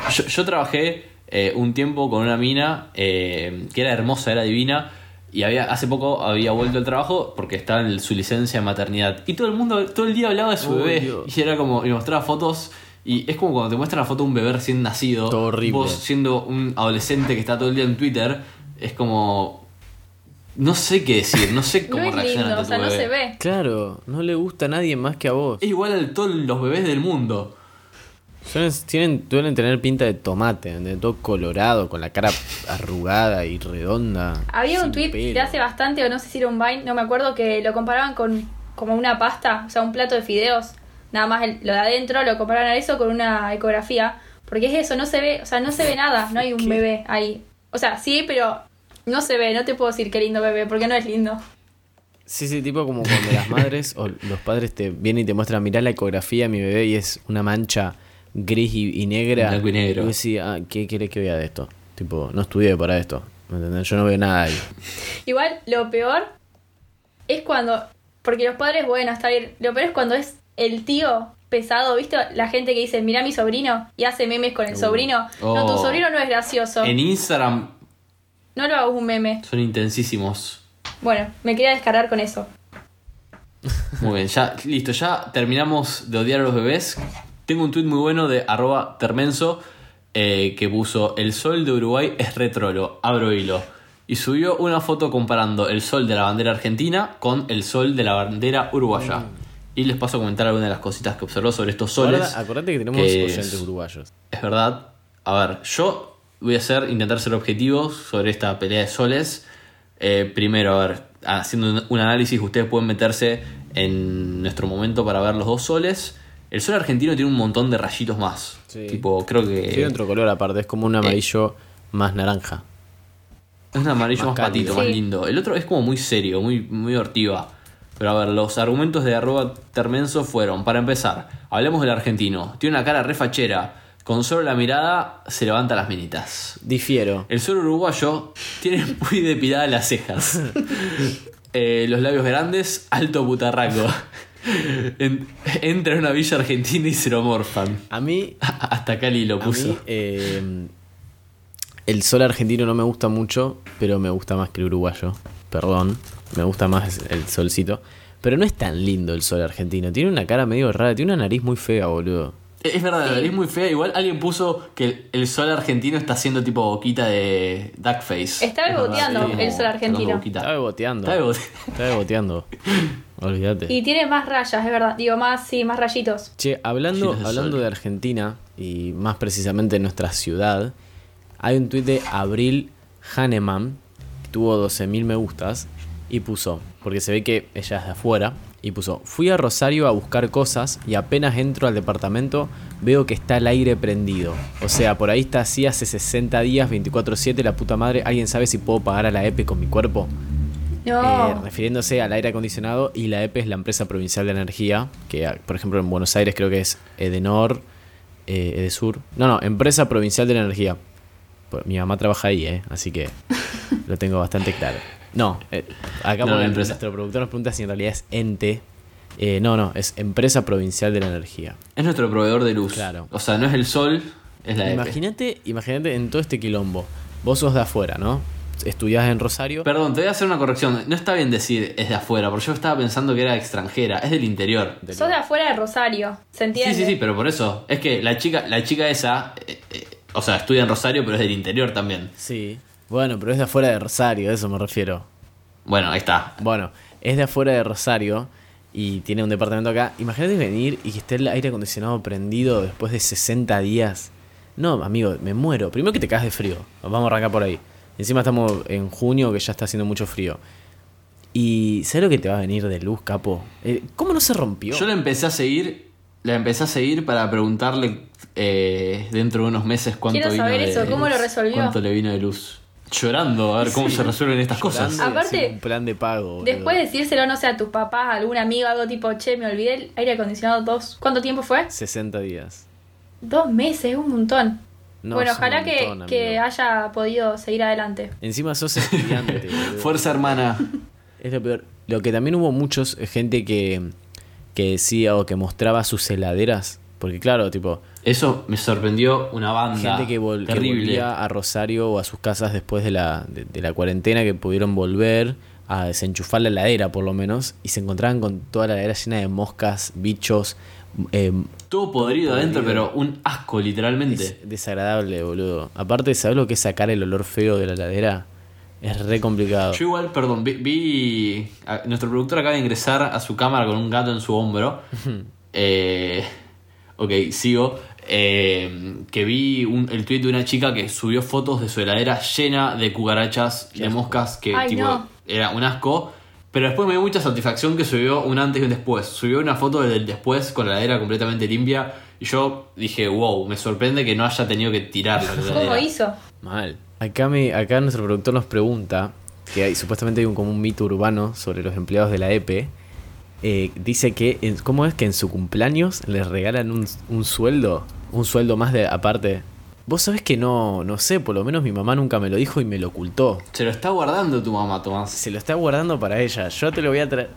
yo, yo trabajé eh, un tiempo con una mina eh, que era hermosa, era divina. Y había, hace poco había vuelto al trabajo porque estaba en su licencia de maternidad. Y todo el mundo, todo el día hablaba de su Oh, bebé. Dios. Y era como, y mostraba fotos. Y es como cuando te muestran la foto de un bebé recién nacido. Todo horrible. Vos siendo un adolescente que está todo el día en Twitter. Es como. No sé qué decir, no sé No cómo es reaccionar lindo, ante o tu sea, no bebé. se ve. Claro, no le gusta a nadie más que a vos. Es igual a todos los bebés del mundo. Suelen, tienen, suelen tener pinta de tomate, de todo colorado, con la cara arrugada y redonda. Había un tweet pelo. de hace bastante, o no sé si era un Vine, no me acuerdo, que lo comparaban con como una pasta, o sea, un plato de fideos. Nada más el- lo de adentro lo comparaban a eso con una ecografía. Porque es eso, no se ve, o sea, no se ve nada, no hay un ¿Qué? bebé ahí. O sea, sí, pero no se ve, no te puedo decir qué lindo bebé, porque no es lindo. Sí, sí, tipo como cuando las madres o los padres te vienen y te muestran, mirá la ecografía de mi bebé y es una mancha gris y, y negra. Blanco y negro. Y vos decís, ah, ¿qué querés que vea de esto? Tipo, no estudié para esto. ¿Me entendés? Yo no veo nada ahí. Igual, lo peor es cuando. Porque los padres, bueno, está bien. Lo peor es cuando es el tío pesado, ¿viste? La gente que dice, mira mi sobrino y hace memes con el Uh. sobrino. No, tu Oh. sobrino no es gracioso. En Instagram No lo hago un meme. son intensísimos. Bueno, me quería descargar con eso. Muy bien, ya, listo, ya terminamos de odiar a los bebés. Tengo un tuit muy bueno de arroba termenso eh, que puso El sol de Uruguay es retrolo, abro hilo. Y subió una foto comparando el sol de la bandera argentina con el sol de la bandera uruguaya. Y les paso a comentar algunas de las cositas que observó sobre estos soles. Guarda, acordate que tenemos que oyentes es- uruguayos. Es verdad. A ver, yo voy a hacer, intentar ser objetivo sobre esta pelea de soles. Eh, primero, a ver, haciendo un análisis, ustedes pueden meterse en nuestro momento para ver los dos soles. El sol argentino tiene un montón de rayitos más. Sí. Tipo, creo que Tiene otro color aparte, es como un amarillo más naranja. es un amarillo Más más, patito, más lindo. El otro es como muy serio, muy, muy hortiva. Pero a ver, los argumentos de arroba termenso fueron, para empezar, hablemos del argentino. Tiene una cara refachera. Con solo la mirada se levanta las minitas. Difiero. El sol uruguayo tiene muy depiladas las cejas. Eh, los labios grandes, alto putarraco. En- entra en una villa argentina y se lo morfan. A mí, Hasta Cali lo a puso. mí eh, el sol argentino no me gusta mucho, pero me gusta más que el uruguayo. Perdón, me gusta más el solcito. Pero no es tan lindo el sol argentino. Tiene una cara medio rara, tiene una nariz muy fea, boludo. Es verdad, nariz muy fea. Igual alguien puso que el, el sol argentino está haciendo tipo boquita de Duckface. Está Es beboteando el sol argentino. Está beboteando. Está beboteando. Está beboteando. Olvídate. Y tiene más rayas, es verdad. Digo, más, sí, más rayitos. Che, hablando, del hablando sol. de Argentina y más precisamente de nuestra ciudad, hay un tuit de Abril Hahnemann, que tuvo 12.000 me gustas, y puso, porque se ve que ella es de afuera, y puso, fui a Rosario a buscar cosas y apenas entro al departamento veo que está el aire prendido. O sea, por ahí está así hace 60 días, 24/7, la puta madre, ¿alguien sabe si puedo pagar a la EPE con mi cuerpo? No. Eh, refiriéndose al aire acondicionado y la EPE es la empresa provincial de energía, que ah, por ejemplo en Buenos Aires creo que es Edenor, eh, Edesur. No, no, empresa provincial de la energía. Mi mamá trabaja ahí, ¿eh? así que lo tengo bastante claro. No, eh, acá No, la empresa. nuestro productor nos pregunta si en realidad es ente. Eh, no, no, es empresa provincial de la energía. Es nuestro proveedor de luz. Claro. O sea, no es el sol, es la EPE. Imagínate, imagínate en todo este quilombo. Vos sos de afuera, ¿no? Estudiás en Rosario. Perdón, te voy a hacer una corrección. No está bien decir es de afuera, porque yo estaba pensando que era extranjera, es del interior. del- Sos de afuera de Rosario, ¿se entiende? Sí, sí, sí, pero por eso. Es que la chica, la chica esa, eh, eh, o sea, estudia en Rosario, pero es del interior también. Sí. Bueno, pero es de afuera de Rosario, a eso me refiero. Bueno, ahí está. Bueno, es de afuera de Rosario y tiene un departamento acá. Imagínate venir y que esté el aire acondicionado prendido después de 60 días. No, amigo, me muero. Primero que te cagas de frío. Vamos a arrancar por ahí. Encima estamos en junio que ya está haciendo mucho frío. Y ¿sabes lo que te va a venir de luz, capo? Eh, ¿Cómo no se rompió? Yo la empecé a seguir, la empecé a seguir para preguntarle eh, dentro de unos meses cuánto Quiero vino saber de eso, ¿cómo lo resolvió? Cuánto le vino de luz. Llorando, a ver cómo se resuelven estas cosas. Aparte, un plan de pago. Después de decírselo, no sé, a tus papás, a algún amigo, algo tipo, che, me olvidé el aire acondicionado dos. ¿Cuánto tiempo fue? 60 días. Dos meses, un montón. No, bueno, ojalá que, montón, que haya podido seguir adelante. Encima sos estudiante. Fuerza hermana. Es lo peor. Lo que también hubo muchos eh, gente que, que decía o que mostraba sus heladeras. Porque claro, tipo, Eso me sorprendió una banda. gente que, vol- que volvía a Rosario o a sus casas después de la, de, de la cuarentena, que pudieron volver a desenchufar la heladera por lo menos, y se encontraban con toda la heladera llena de moscas, bichos. eh, Todo podrido adentro, pero un asco, literalmente. es desagradable, boludo. Aparte, ¿sabes lo que es sacar el olor feo de la heladera? Es re complicado. Yo igual, perdón, vi, vi- a- nuestro productor acaba de ingresar a su cámara con un gato en su hombro. Eh, ok, sigo. Eh, que vi un- el tweet de una chica que subió fotos de su heladera llena de cucarachas, de moscas, que Ay, tipo, no. era un asco. Pero después me dio mucha satisfacción que subió un antes y un después. Subió una foto del después con la heladera completamente limpia. Y yo dije, wow, me sorprende que no haya tenido que tirarla. la ¿Cómo heladera. hizo? Mal. Acá, me, acá nuestro productor nos pregunta que hay, supuestamente hay un, como un mito urbano sobre los empleados de la EPE. Eh, dice que, en- ¿cómo es que en su cumpleaños les regalan un, un sueldo? Un sueldo más de aparte. Vos sabés que no, no sé, por lo menos mi mamá nunca me lo dijo y me lo ocultó. Se lo está guardando tu mamá, Tomás. Se lo está guardando para ella. Yo te lo voy a traer.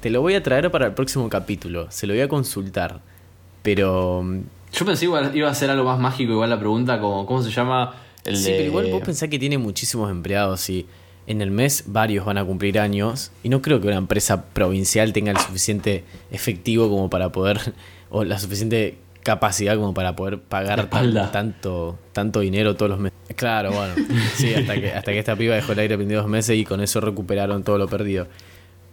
Te lo voy a traer para el próximo capítulo. Se lo voy a consultar. Pero. mm, Yo pensé igual iba a ser algo más mágico, igual la pregunta, como, ¿cómo se llama? El sí, de... pero igual vos pensás que tiene muchísimos empleados y en el mes varios van a cumplir años. Y no creo que una empresa provincial tenga el suficiente efectivo como para poder. o la suficiente capacidad como para poder pagar tan- tanto, tanto dinero todos los meses. Claro, bueno. Sí, hasta que, hasta que esta piba dejó el aire prendido dos meses y con eso recuperaron todo lo perdido.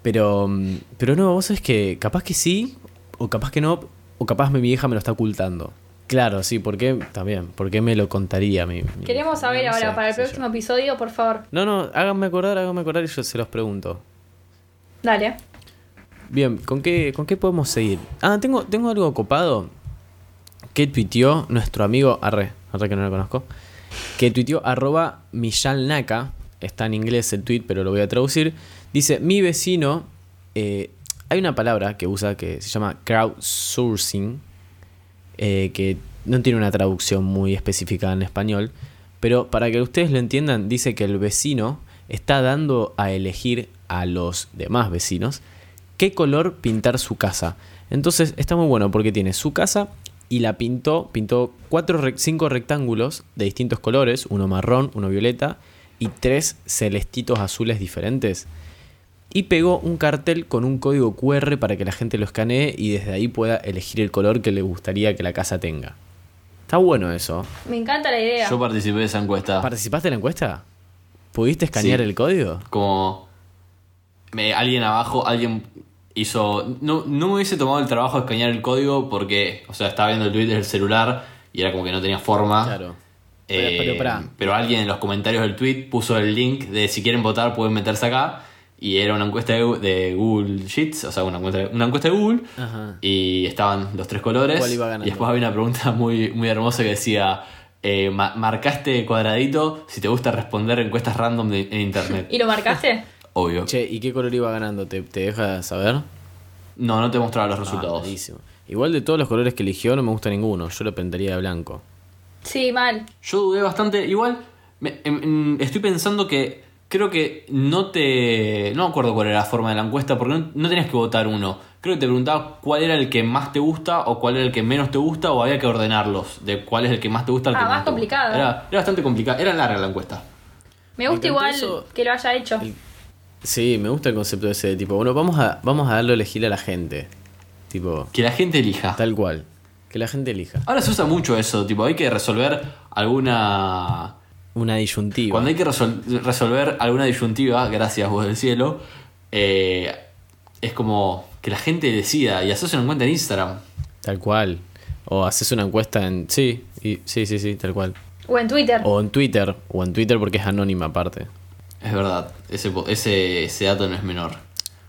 Pero, mm, pero no, vos sabés que capaz que sí, o capaz que no, o capaz mi vieja me lo está ocultando. Claro, sí, ¿por qué? También, ¿por qué me lo contaría mi, mi- Queremos saber no sé, ahora, para el sé yo. próximo episodio, por favor. No, no, háganme acordar, háganme acordar y yo se los pregunto. Dale. Bien, ¿con qué, con qué podemos seguir? Ah, tengo, tengo algo copado que tuiteó nuestro amigo, arre, arre que no lo conozco, que tuiteó arroba Millán Naka, está en inglés el tweet, pero lo voy a traducir. Dice, mi vecino, eh, hay una palabra que usa que se llama crowdsourcing, eh, que no tiene una traducción muy específica en español, pero para que ustedes lo entiendan, dice que el vecino está dando a elegir a los demás vecinos qué color pintar su casa. Entonces está muy bueno porque tiene su casa y la pintó, pintó cuatro, cinco rectángulos de distintos colores, uno marrón, uno violeta y tres celestitos azules diferentes. Y pegó un cartel con un código QR para que la gente lo escanee y desde ahí pueda elegir el color que le gustaría que la casa tenga. Está bueno eso. Me encanta la idea. Yo participé de esa encuesta. ¿Participaste en la encuesta? ¿Pudiste escanear Sí. el código? como me- alguien abajo, alguien hizo. No, no me hubiese tomado el trabajo de escanear el código porque, o sea, estaba viendo el tweet del celular y era como que no tenía forma. Claro. Eh, Pero- pero pará. pero alguien en los comentarios del tweet puso el link de si quieren votar pueden meterse acá. Y era una encuesta de, de Google Sheets, o sea, una encuesta, una encuesta de Google. Ajá. Y estaban los tres colores. ¿Cuál iba ganando? Y después había una pregunta muy, muy hermosa que decía: eh, ma- Marcaste cuadradito si te gusta responder encuestas random de- en internet. ¿Y lo marcaste? Obvio. Che, ¿y qué color iba ganando? ¿Te, te deja saber? No, no te mostraba los Ah, resultados. Igual de todos los colores que eligió no me gusta ninguno. Yo lo pintaría de blanco. Sí, mal. Yo dudé bastante. Igual, me- em- em, estoy pensando que creo que no te. No me acuerdo cuál era la forma de la encuesta, porque no, no tenías que votar uno. Creo que te preguntaba cuál era el que más te gusta o cuál era el que menos te gusta, o había que ordenarlos de cuál es el que más te gusta al Ah, que más menos te gusta. complicado. Era, era bastante complicada. Era larga la encuesta. Me gusta igual eso. que lo haya hecho. El- Sí, me gusta el concepto ese de tipo, bueno, vamos a, vamos a darle a elegir a la gente. Tipo, Que la gente elija. tal cual. Que la gente elija. Ahora se usa mucho eso, tipo, hay que resolver alguna. Una disyuntiva. Cuando hay que resol- resolver alguna disyuntiva, gracias vos del cielo, eh, es como que la gente decida y haces una cuenta en Instagram. Tal cual. O haces una encuesta en... Sí, y, sí, sí, sí, tal cual. O en Twitter. O en Twitter. O en Twitter porque es anónima aparte. Es verdad, ese, ese, ese dato no es menor.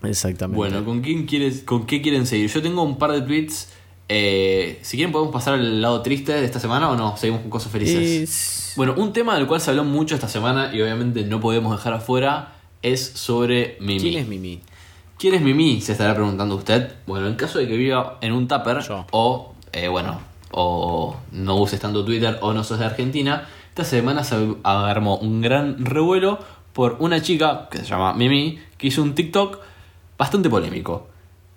Exactamente. Bueno, ¿con, quién quieres, ¿con qué quieren seguir? Yo tengo un par de tweets. eh, si quieren podemos pasar al lado triste de esta semana o no, seguimos con cosas felices. Es- Bueno, un tema del cual se habló mucho esta semana y obviamente no podemos dejar afuera es sobre Mimi. ¿Quién es Mimi? ¿Quién es Mimi? Se estará preguntando usted. Bueno, en caso de que viva en un tupper Yo. o, eh, bueno, o no uses tanto Twitter o no sos de Argentina, esta semana se armó un gran revuelo por una chica que se llama Mimi que hizo un TikTok bastante polémico.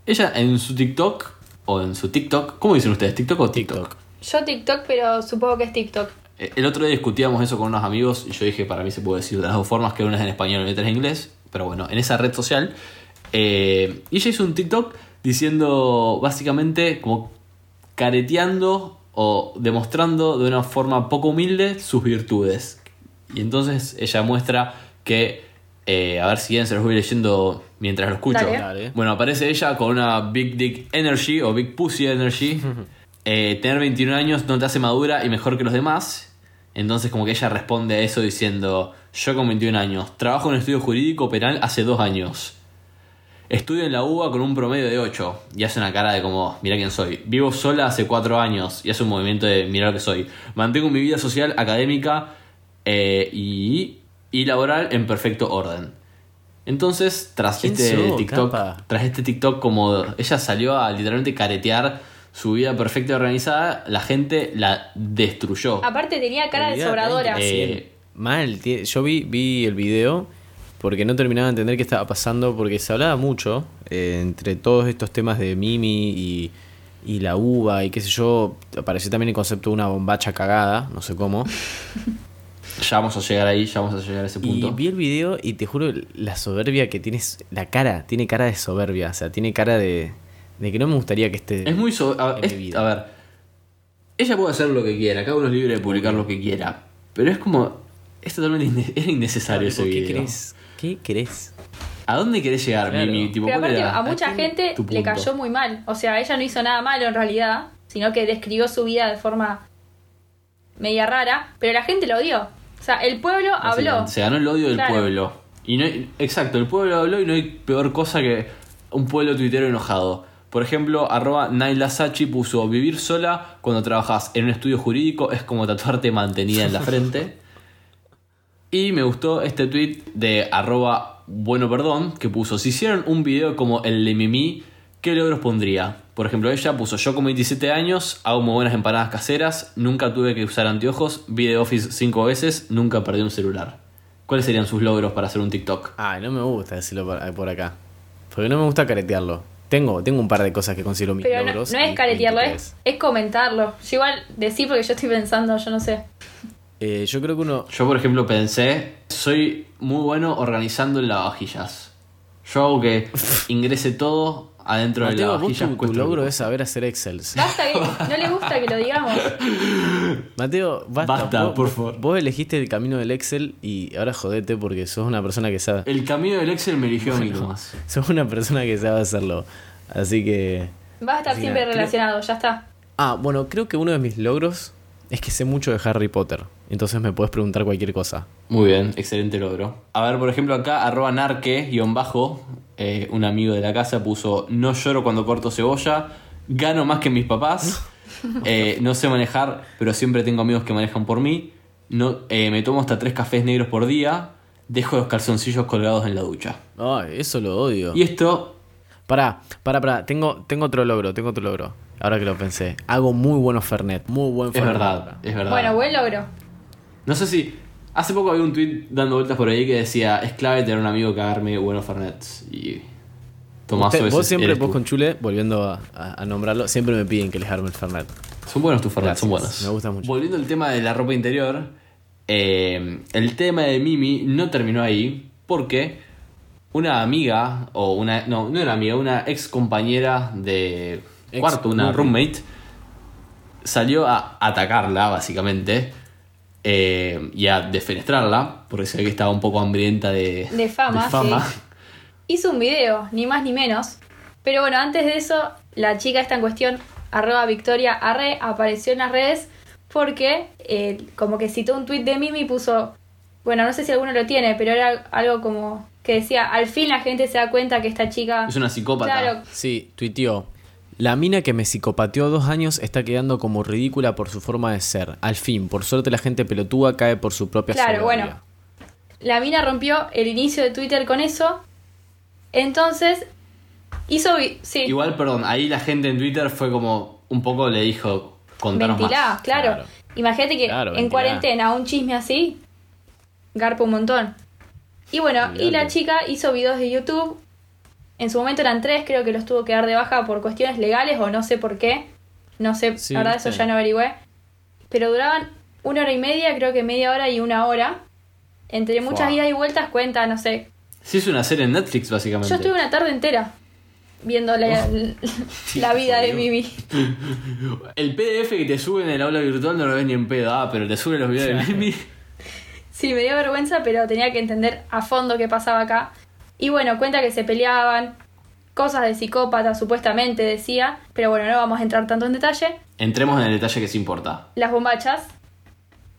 Ella en su TikTok o en su TikTok, ¿cómo dicen ustedes? ¿TikTok o TikTok? TikTok. Yo TikTok, pero supongo que es TikTok. Eh, El otro día discutíamos eso con unos amigos y yo dije, para mí se puede decir de las dos formas, que una es en español y otra es en inglés, pero bueno, en esa red social. eh, y ella hizo un TikTok diciendo básicamente como careteando o demostrando de una forma poco humilde sus virtudes. Y entonces ella muestra que, eh, a ver si bien se los voy leyendo mientras lo escucho. Dale. Dale. Bueno, aparece ella con una Big Dick Energy o Big Pussy Energy. eh, tener 21 años no te hace madura y mejor que los demás. Entonces como que ella responde a eso diciendo, yo con 21 años, trabajo en un estudio jurídico penal hace dos años. Estudio en la UBA con un promedio de 8 y hace una cara de como, mira quién soy. Vivo sola hace 4 años y hace un movimiento de mira lo que soy. Mantengo mi vida social, académica eh, y, y laboral en perfecto orden. Entonces, tras ¿Quién este sos, TikTok, capa? tras este TikTok como ella salió a literalmente caretear su vida perfecta y organizada, la gente la destruyó. Aparte tenía cara de sobradora. Eh, Mal, yo vi, vi el video porque no terminaba de entender qué estaba pasando, porque se hablaba mucho eh, entre todos estos temas de Mimi y, y la uva y qué sé yo, apareció también el concepto de una bombacha cagada, no sé cómo. Ya vamos a llegar ahí, ya vamos a llegar a ese Y punto. vi el video y te juro, la soberbia que tienes, la cara, tiene cara de soberbia, o sea, tiene cara de, de que no me gustaría que esté... Es muy so- a, es- ver, ella puede hacer lo que quiera, cada uno es libre de publicar lo que quiera, pero es como es totalmente inne- es innecesario ese ¿Qué video. querés? ¿Qué querés? ¿A dónde querés llegar, Claro. Mimi? Tipo, Pero ¿cuál aparte a mucha ¿A qué- gente le cayó muy mal. O sea, ella no hizo nada malo en realidad, sino que describió su vida de forma media rara, pero la gente lo odió. O sea, el pueblo habló. Se ganó el odio del Claro. pueblo. Y no hay- exacto, el pueblo habló y no hay peor cosa que un pueblo tuitero enojado. Por ejemplo, arroba Naila Sachi puso vivir sola cuando trabajas en un estudio jurídico es como tatuarte mantenida en la frente. y me gustó este tweet de arroba bueno perdón que puso si hicieran un video como el de Mimi, ¿qué logros pondría? Por ejemplo, ella puso yo con 27 años, hago muy buenas empanadas caseras, nunca tuve que usar anteojos, vi de Office 5 veces, nunca perdí un celular. ¿Cuáles serían sus logros para hacer un TikTok? Ay, no me gusta decirlo por, por acá. Porque no me gusta caretearlo. Tengo, tengo un par de cosas que considero mis Pero logros. no es caretearlo, 23. es, es comentarlo. Yo igual decir porque yo estoy pensando, yo no sé. Eh, yo creo que uno. Yo, por ejemplo, pensé, soy muy bueno organizando el lavavajillas. Yo hago que ingrese todo adentro del Mateo, vos lavavajillas. tu, tu cuesta un logro es saber hacer Excels. Basta que no le gusta que lo digamos. Mateo, basta. Basta, vos, por favor. Vos elegiste el camino del Excel y ahora jodete porque sos una persona que sabe. El camino del Excel me eligió a mí nomás. Sos una persona que sabe hacerlo. Así que. Va a estar siempre creo- relacionado, ya está. Ah, bueno, creo que uno de mis logros es que sé mucho de Harry Potter. Entonces me puedes preguntar cualquier cosa. Muy bien, excelente logro. A ver, por ejemplo, acá, arroba narque, guion bajo, eh, un amigo de la casa puso, no lloro cuando corto cebolla, gano más que mis papás, eh, no sé manejar, pero siempre tengo amigos que manejan por mí, no, eh, me tomo hasta tres cafés negros por día, dejo los calzoncillos colgados en la ducha. Ay, eso lo odio. Y esto, Pará, pará, pará. Tengo, tengo otro logro, tengo otro logro. Ahora que lo pensé. Hago muy buenos Fernet. Muy buen es Fernet. verdad, es verdad. Bueno, buen logro. No sé si... Hace poco había un tweet dando vueltas por ahí que decía, es clave tener un amigo que agarme buenos Fernets. Y... Tomazo Usted- vos siempre, vos con Chule, volviendo a, a- a nombrarlo, siempre me piden que les arme el Fernet. Son buenos tus Fernet, son Gracias, buenos. me gusta mucho. Volviendo al tema de la ropa interior, eh, el tema de Mimi no terminó ahí porque una amiga, o una. No, no era amiga, una ex compañera de Ex cuarto, una roommate, salió a atacarla, básicamente. Eh, y a defenestrarla, porque se ve que estaba un poco hambrienta de, De fama, sí. Hizo un video, ni más ni menos. Pero bueno, antes de eso, la chica esta en cuestión, arroba Victoria Arre, apareció en las redes porque eh, como que citó un tuit de Mimi y puso, bueno, no sé si alguno lo tiene, pero era algo como que decía, al fin la gente se da cuenta que esta chica... Es una psicópata. Claro, Sí, tuiteó. La mina que me psicopateó dos años está quedando como ridícula por su forma de ser. Al fin, por suerte la gente pelotúa cae por su propia Claro, soberbia. bueno. la mina rompió el inicio de Twitter con eso. Entonces, hizo... Sí, Igual, perdón, ahí la gente en Twitter fue como. Un poco le dijo. Contanos Ventilá, más. claro. Claro. Imagínate que Claro, en ventilá. cuarentena un chisme así garpa un montón. Y bueno, y la chica hizo videos de YouTube. En su momento eran tres, creo que los tuvo que dar de baja por cuestiones legales o no sé por qué. No sé, Sí, la verdad eso ya no averigüé. Pero duraban una hora y media, creo que media hora y una hora. Entre muchas Fua. idas y vueltas cuenta, no sé. Sí, es una serie en Netflix, básicamente. Yo estuve una tarde entera viendo la, la vida de Mimi. El PDF que te sube en el aula virtual no lo ves ni en pedo, ah, pero te sube los videos de Mimi. Sí, me dio vergüenza, pero tenía que entender a fondo qué pasaba acá. Y bueno, cuenta que se peleaban, cosas de psicópata supuestamente decía, pero bueno, no vamos a entrar tanto en detalle. entremos en el detalle que se importa. Las bombachas.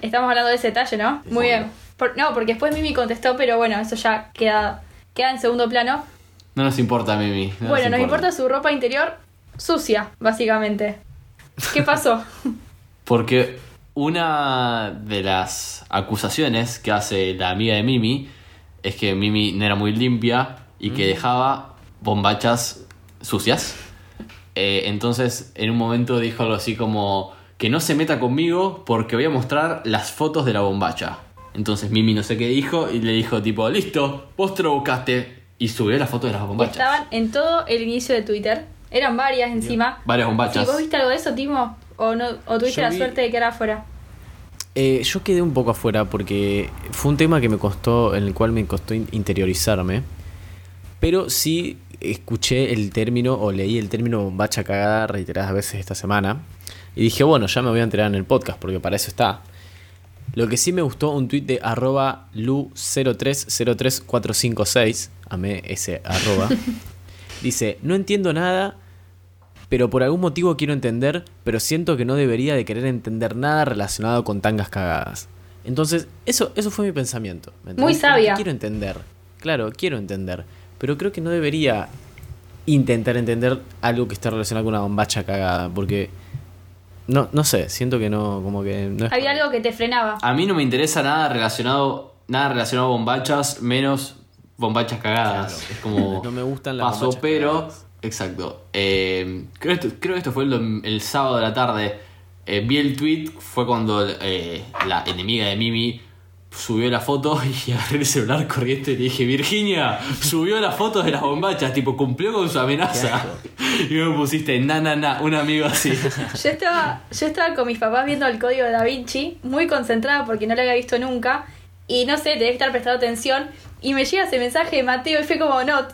Estamos hablando de ese detalle, ¿no? Muy bien. Por- no, porque después Mimi contestó, pero bueno, eso ya queda, queda en segundo plano. No nos importa, Mimi. no bueno, nos importa su ropa interior sucia, básicamente. ¿Qué pasó? Porque una de las acusaciones que hace la amiga de Mimi es que Mimi no era muy limpia y que dejaba bombachas sucias. Eh, entonces, en un momento dijo algo así como que no se meta conmigo porque voy a mostrar las fotos de la bombacha. Entonces Mimi no sé qué dijo y le dijo tipo, listo, vos te lo buscaste y subió las fotos de las bombachas. Estaban en todo el inicio de Twitter. Eran varias encima. Varias bombachas. Sí, ¿Vos viste algo de eso, Timo? ¿O, no, o tuviste Yo la vi- suerte de quedar afuera? Eh, yo quedé un poco afuera porque fue un tema que me costó, en el cual me costó in- interiorizarme. Pero sí escuché el término o leí el término bombacha cagada reiteradas veces esta semana. Y dije, bueno, ya me voy a enterar en el podcast porque para eso está. Lo que sí me gustó, un tweet de arroba lu0303456. Amé ese arroba. Dice, no entiendo nada, pero por algún motivo quiero entender, pero siento que no debería de querer entender nada relacionado con tangas cagadas. Entonces, eso, eso fue mi pensamiento. Muy sabia. Quiero entender. Claro, quiero entender. Pero creo que no debería intentar entender algo que esté relacionado con una bombacha cagada. Porque, no, no sé, siento que no, como que no es Había algo que te frenaba. A mí no me interesa nada relacionado, nada relacionado a bombachas, menos bombachas cagadas. Claro. Es como No me gustan las pasó, bombachas pero cagadas. Exacto. Eh, creo, esto, creo que esto fue el, el sábado de la tarde. Eh, vi el tweet, fue cuando eh, la enemiga de Mimi subió la foto y agarré el celular corriente y le dije, Virginia, subió las fotos de las bombachas, tipo, cumplió con su amenaza. Y me pusiste, na, na, na, un amigo así. Yo estaba, yo estaba con mis papás viendo el código de Da Vinci, muy concentrada porque no lo había visto nunca. Y no sé, tenía que estar prestando atención. Y me llega ese mensaje de Mateo y fue como, no,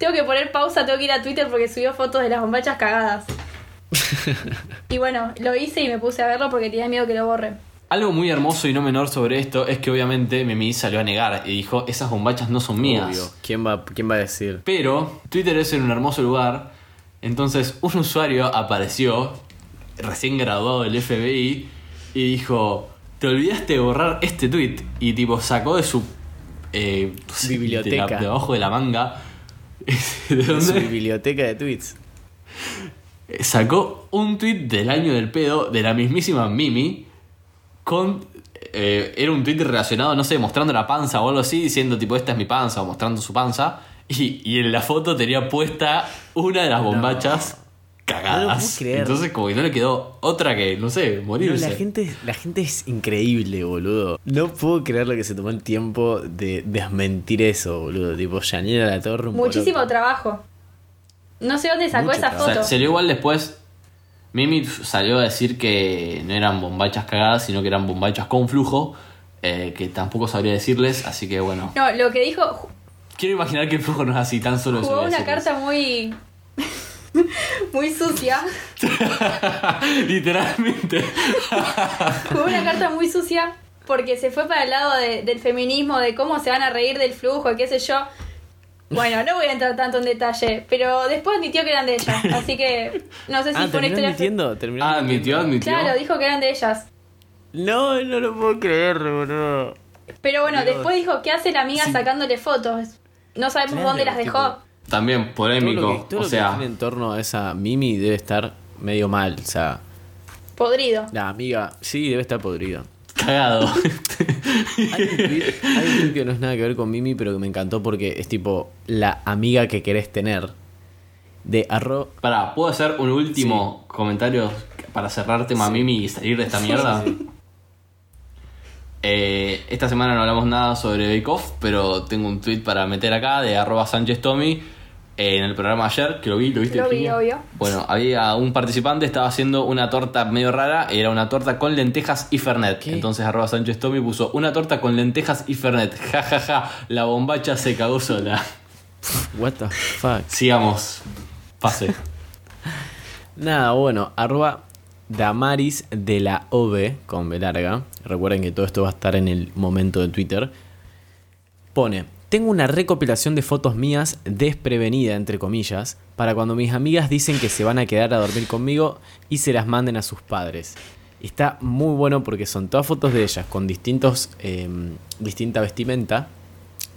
tengo que poner pausa, tengo que ir a Twitter porque subió fotos de las bombachas cagadas. y bueno, lo hice y me puse a verlo porque tenía miedo que lo borren. Algo muy hermoso y no menor sobre esto es que obviamente Mimi salió a negar y dijo, esas bombachas no son mías. Obvio. ¿Quién va, ¿Quién va a decir? Pero Twitter es en un hermoso lugar, entonces un usuario apareció, recién graduado del FBI, y dijo, te olvidaste de borrar este tweet. Y tipo sacó de su... eh, Biblioteca. De, la- de abajo de la manga. ¿De De su dónde? biblioteca de tweets. Sacó un tweet del año del pedo de la mismísima Mimi con... eh, era un tweet relacionado, no sé, mostrando la panza o algo así, diciendo tipo, esta es mi panza o mostrando su panza. Y, y en la foto tenía puesta una de las bombachas cagadas. No lo puedo creer. Entonces como que no le quedó otra que, no sé, No, morirse. la, gente, la gente es increíble, boludo. No puedo creer lo que se tomó el tiempo de desmentir eso, boludo. Tipo, Yanira La Torre. un Muchísimo poroto. trabajo. No sé dónde sacó Mucho esa trabajo. O sea, foto. salió igual después. Mimi salió a decir que no eran bombachas cagadas, sino que eran bombachas con flujo. eh, que tampoco sabría decirles, así que bueno. No, lo que dijo, Quiero imaginar que el flujo no es así, tan solo jugó una decirles. carta muy... muy sucia. Literalmente. Jugó una carta muy sucia porque se fue para el lado de- del feminismo, de cómo se van a reír del flujo, qué sé yo. Bueno, no voy a entrar tanto en detalle, pero después admitió que eran de ellas, así que no sé si Ah, fue una historia... admitiendo. Terminó Ah, admitió, admitió. Claro, dijo que eran de ellas. No, no lo puedo creer, boludo. Pero bueno, Dios. después dijo, ¿qué hace la amiga Sí. sacándole fotos? No sabemos Claro, dónde las dejó. tipo, También Todo polémico. lo que, todo o lo que sea, gira en torno a esa Mimi debe estar medio mal. O sea, Podrido. la amiga, sí, debe estar podrida. cagado. Hay un, tweet, hay un tweet que no es nada que ver con Mimi, pero que me encantó porque es tipo la amiga que querés tener. De arro. Pará, ¿puedo hacer un último comentario para cerrar tema Mimi y salir de esta mierda? Eh, esta semana no hablamos nada sobre Bake Off, pero tengo un tweet para meter acá de arroba Sánchez Tommy en el programa ayer, que lo vi, ¿lo viste? Lo vi, obvio. Bueno, había un participante, estaba haciendo una torta medio rara, era una torta con lentejas y fernet. ¿Qué? Entonces arroba Sánchez Tommy puso una torta con lentejas y fernet. Ja, ja, ja, la bombacha se cagó sola. What the fuck. Sigamos. Pase. Nada, bueno, arroba Damaris de la OV con B larga. Recuerden que todo esto va a estar en el momento de Twitter. Pone, Tengo una recopilación de fotos mías desprevenida, entre comillas, para cuando mis amigas dicen que se van a quedar a dormir conmigo y se las manden a sus padres. Está muy bueno porque son todas fotos de ellas con distintos, eh, distinta vestimenta,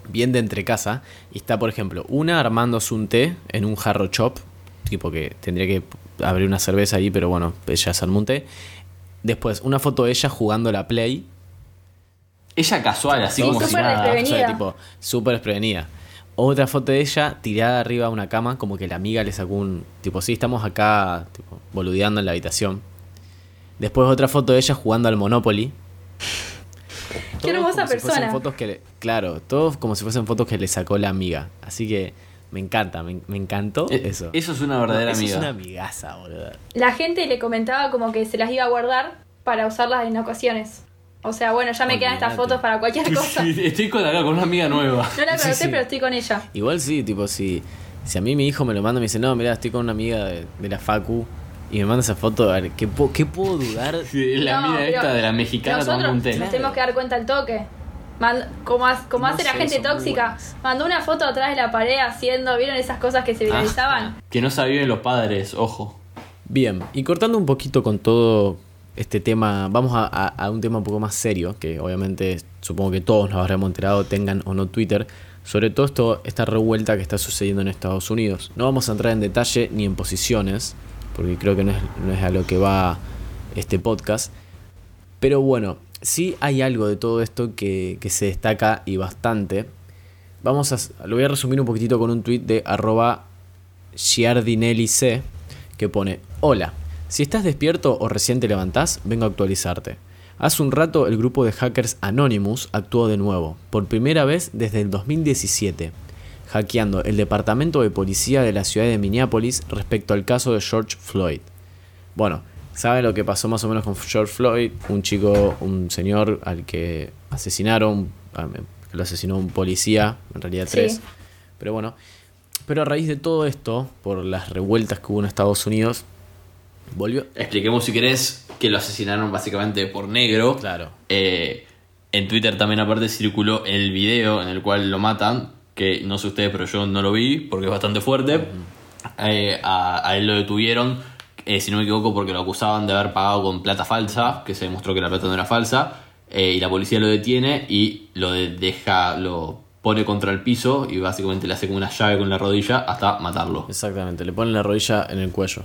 bien de entre casa. Y está, por ejemplo, una armándose un té en un jarro chop, tipo que tendría que abrir una cerveza ahí, pero bueno, ella se armó un té. Después, una foto de ella jugando la Play. Ella casual, así Sí, como si súper nada. desprevenida. O sea, tipo, súper desprevenida. Otra foto de ella tirada arriba de una cama, como que la amiga le sacó un. Tipo, sí, estamos acá, tipo, boludeando en la habitación. Después otra foto de ella jugando al Monopoly. Qué hermosa persona. fotos que le- claro, todos como si fuesen fotos que le sacó la amiga. Así que me encanta, me, me encantó Eh, eso. Eso es una verdadera Eso amiga. Es una amigaza, boludo. La gente le comentaba como que se las iba a guardar para usarlas en ocasiones. O sea, bueno, ya me quedan estas fotos para cualquier cosa. Sí, Estoy con, acá con una amiga nueva. No la Sí, sí. pero estoy con ella. Igual sí, tipo, si, si a mí mi hijo me lo manda y me dice, no, mira, estoy con una amiga de, de la Facu y me manda esa foto, a ver, ¿qué, po- qué puedo dudar? Sí, La No, pero esta de la mexicana tomando un té. nos tenemos que dar cuenta al toque. Mand- como ha- como No hace la gente tóxica. Mandó una foto atrás de la pared haciendo, ¿vieron esas cosas que se viralizaban? Que no sabían los padres, ojo. Bien, y cortando un poquito con todo este tema, vamos a, a- un tema un poco más serio, que obviamente supongo que todos nos habremos enterado, tengan o no Twitter, sobre todo esto, esta revuelta que está sucediendo en Estados Unidos. No vamos a entrar en detalle ni en posiciones, porque creo que no es, no es a lo que va este podcast. Pero bueno, sí hay algo de todo esto que, que se destaca y bastante. Vamos a, lo voy a resumir un poquitito con un tweet de arroba giardinellic que pone, hola, si estás despierto o recién te levantás, vengo a actualizarte. Hace un rato el grupo de hackers Anonymous actuó de nuevo, por primera vez desde el 2017, hackeando el departamento de policía de la ciudad de Minneapolis respecto al caso de George Floyd. Bueno, ¿saben lo que pasó más o menos con George Floyd? Un chico, un señor al que asesinaron, lo asesinó un policía, en realidad Sí. tres. Pero bueno, pero a raíz de todo esto, por las revueltas que hubo en Estados Unidos, volvió... Expliquemos si querés que lo asesinaron básicamente por negro. Claro. Eh, en Twitter también aparte circuló el video en el cual lo matan, que no sé ustedes, pero yo no lo vi porque es bastante fuerte. Eh, a, a él lo detuvieron, eh, si no me equivoco, porque lo acusaban de haber pagado con plata falsa, que se demostró que la plata no era falsa, eh, y la policía lo detiene y lo de- deja, lo pone contra el piso y básicamente le hace como una llave con la rodilla hasta matarlo. Exactamente, le ponen la rodilla en el cuello.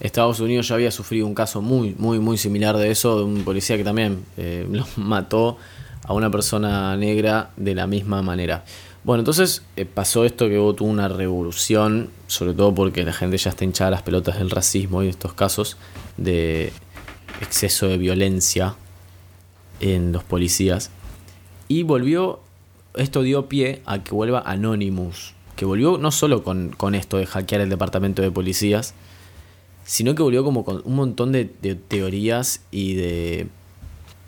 Estados Unidos ya había sufrido un caso muy, muy, muy similar de eso, de un policía que también eh, mató a una persona negra de la misma manera. Bueno, entonces eh, pasó esto que hubo una revolución, sobre todo porque la gente ya está hinchada las pelotas del racismo y de estos casos de exceso de violencia en los policías. Y volvió, esto dio pie a que vuelva Anonymous, que volvió no solo con esto de hackear el departamento de policías, sino que volvió como con un montón de, de teorías y de...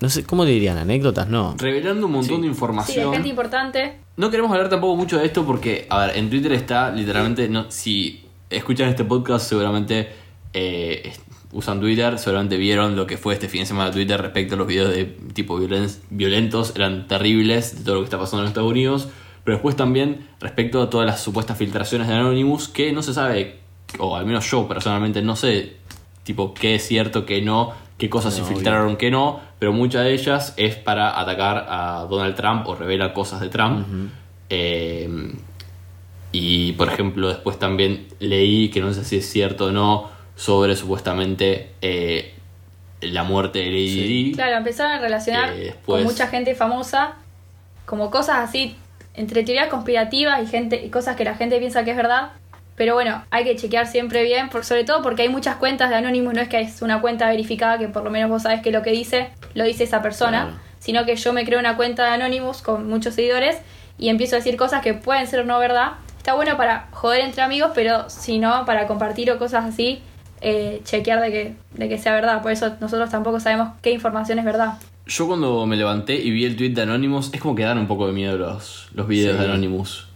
No sé, ¿cómo le dirían? ¿Anécdotas? No. Revelando un montón Sí. de Sí, de información. gente importante. No queremos hablar tampoco mucho de esto porque, a ver, en Twitter está literalmente, no, si escuchan este podcast seguramente eh, usan Twitter, seguramente vieron lo que fue este fin de semana de Twitter respecto a los videos de tipo violen- violentos, eran terribles de todo lo que está pasando en Estados Unidos, pero después también respecto a todas las supuestas filtraciones de Anonymous que no se sabe, o al menos yo personalmente no sé, tipo, qué es cierto, qué no, qué cosas No, se filtraron, qué no, pero muchas de ellas es para atacar a Donald Trump o revela cosas de Trump. Eh, y por ejemplo, después también leí, que no sé si es cierto o no, sobre supuestamente eh, la muerte de Lady Sí. Di. Claro, empezaron a relacionar Eh, después- con mucha gente famosa, como cosas así, entre teorías conspirativas y gente y cosas que la gente piensa que es verdad. Pero bueno, hay que chequear siempre bien, por, sobre todo porque hay muchas cuentas de Anonymous, no es que es una cuenta verificada que por lo menos vos sabés que lo que dice, lo dice esa persona, Claro. sino que yo me creo una cuenta de Anonymous con muchos seguidores y empiezo a decir cosas que pueden ser no verdad. Está bueno para joder entre amigos, pero si no, para compartir o cosas así, eh, chequear de que, de que sea verdad. Por eso nosotros tampoco sabemos qué información es verdad. Yo cuando me levanté y vi el tweet de Anonymous, es como que dan un poco de miedo los, los videos Sí. de Anonymous.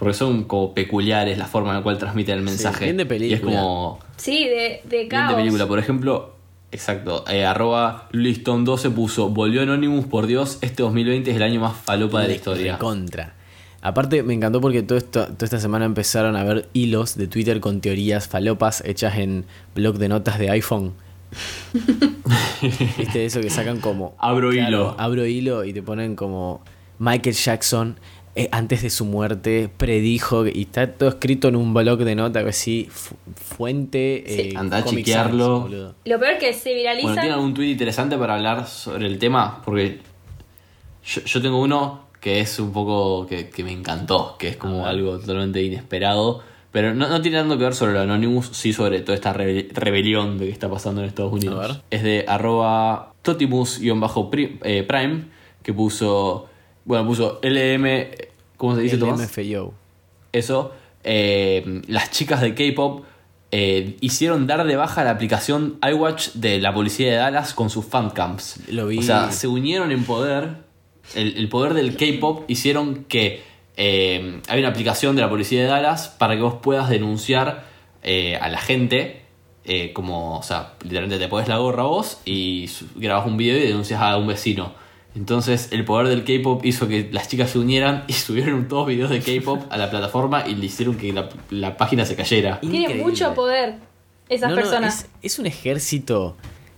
Porque son como peculiares la forma en la cual transmiten el mensaje. bien de película. Y es como Sí, de, de bien caos. de película. Por ejemplo, exacto, eh, arroba Liston12 puso, volvió Anonymous, por Dios, este 2020 es el año más falopa de la historia. Contra. Aparte, me encantó porque todo esto, toda esta semana empezaron a ver hilos de Twitter con teorías falopas hechas en blog de notas de iPhone. ¿Viste eso que sacan como. Abro hilo. Abro hilo y te ponen como. Michael Jackson, eh, antes de su muerte, predijo. Y está todo escrito en un blog de notas, así. fu- fuente. Sí. eh, Anda a chequearlo. Sans. Lo peor que se viralizan. Bueno, ¿tiene algún tweet interesante para hablar sobre el tema? Porque yo, yo tengo uno que es un poco. que, que me encantó, que es como algo totalmente inesperado. Pero no, no tiene tanto que ver sobre lo Anonymous, sí sobre toda esta rebe- rebelión de que está pasando en Estados Unidos. A ver. Es de arroba totimus-prime, que puso. Bueno, puso LM. ¿Cómo se dice, El Tomás? MFAO. eso, eh, las chicas de K-pop eh, hicieron dar de baja la aplicación iWatch de la policía de Dallas con sus fancams. Lo vi. O sea, se unieron en poder. El, el poder del K-pop hicieron que eh, hay una aplicación de la policía de Dallas para que vos puedas denunciar eh, a la gente. como, o sea, literalmente te pones la gorra vos y grabas un video y denuncias a un vecino. Entonces, el poder del K-pop hizo que las chicas se unieran y subieron todos videos de K-pop a la plataforma y le hicieron que la, la página se cayera. Tiene Increíble. mucho poder esas No, no, personas. es, es un ejército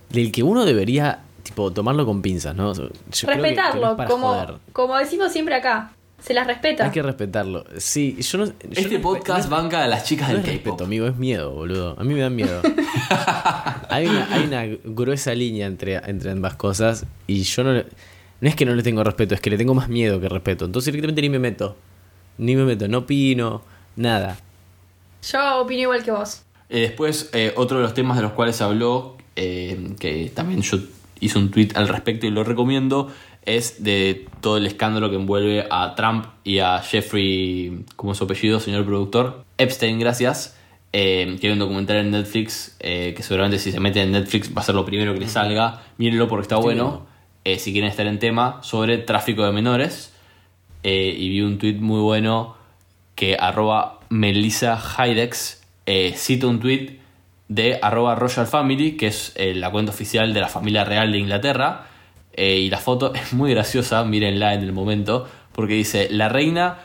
del que uno debería, tipo, tomarlo con pinzas, ¿no? Yo creo que- que no es Respetarlo, como, joder. como decimos siempre acá. Se las respeta. Hay que respetarlo. Sí, yo no. yo Este no- podcast no- banca a las chicas No del K-pop. respeto, amigo, es miedo, boludo. A mí me dan miedo. hay, una, hay una gruesa línea entre, entre ambas cosas y yo no le- No es que no le tengo respeto, es que le tengo más miedo que respeto. Entonces directamente ni me meto. Ni me meto, no opino, nada. Yo opino igual que vos. Eh, después, eh, otro de los temas de los cuales habló, eh, que también yo hice un tweet al respecto y lo recomiendo, es de todo el escándalo que envuelve a Trump y a Jeffrey, como es su apellido, señor productor, Epstein, gracias. eh, que hay un documental en Netflix, eh, que seguramente si se mete en Netflix va a ser lo primero que le salga. Mírenlo porque está bueno. Eh, si quieren estar en tema, sobre tráfico de menores. Eh, y vi un tweet muy bueno que arroba Melissa Hydex eh, cita un tweet de arroba Royal Family, que es eh, la cuenta oficial de la familia real de Inglaterra. Y la foto es muy graciosa, mírenla en el momento, porque dice, la reina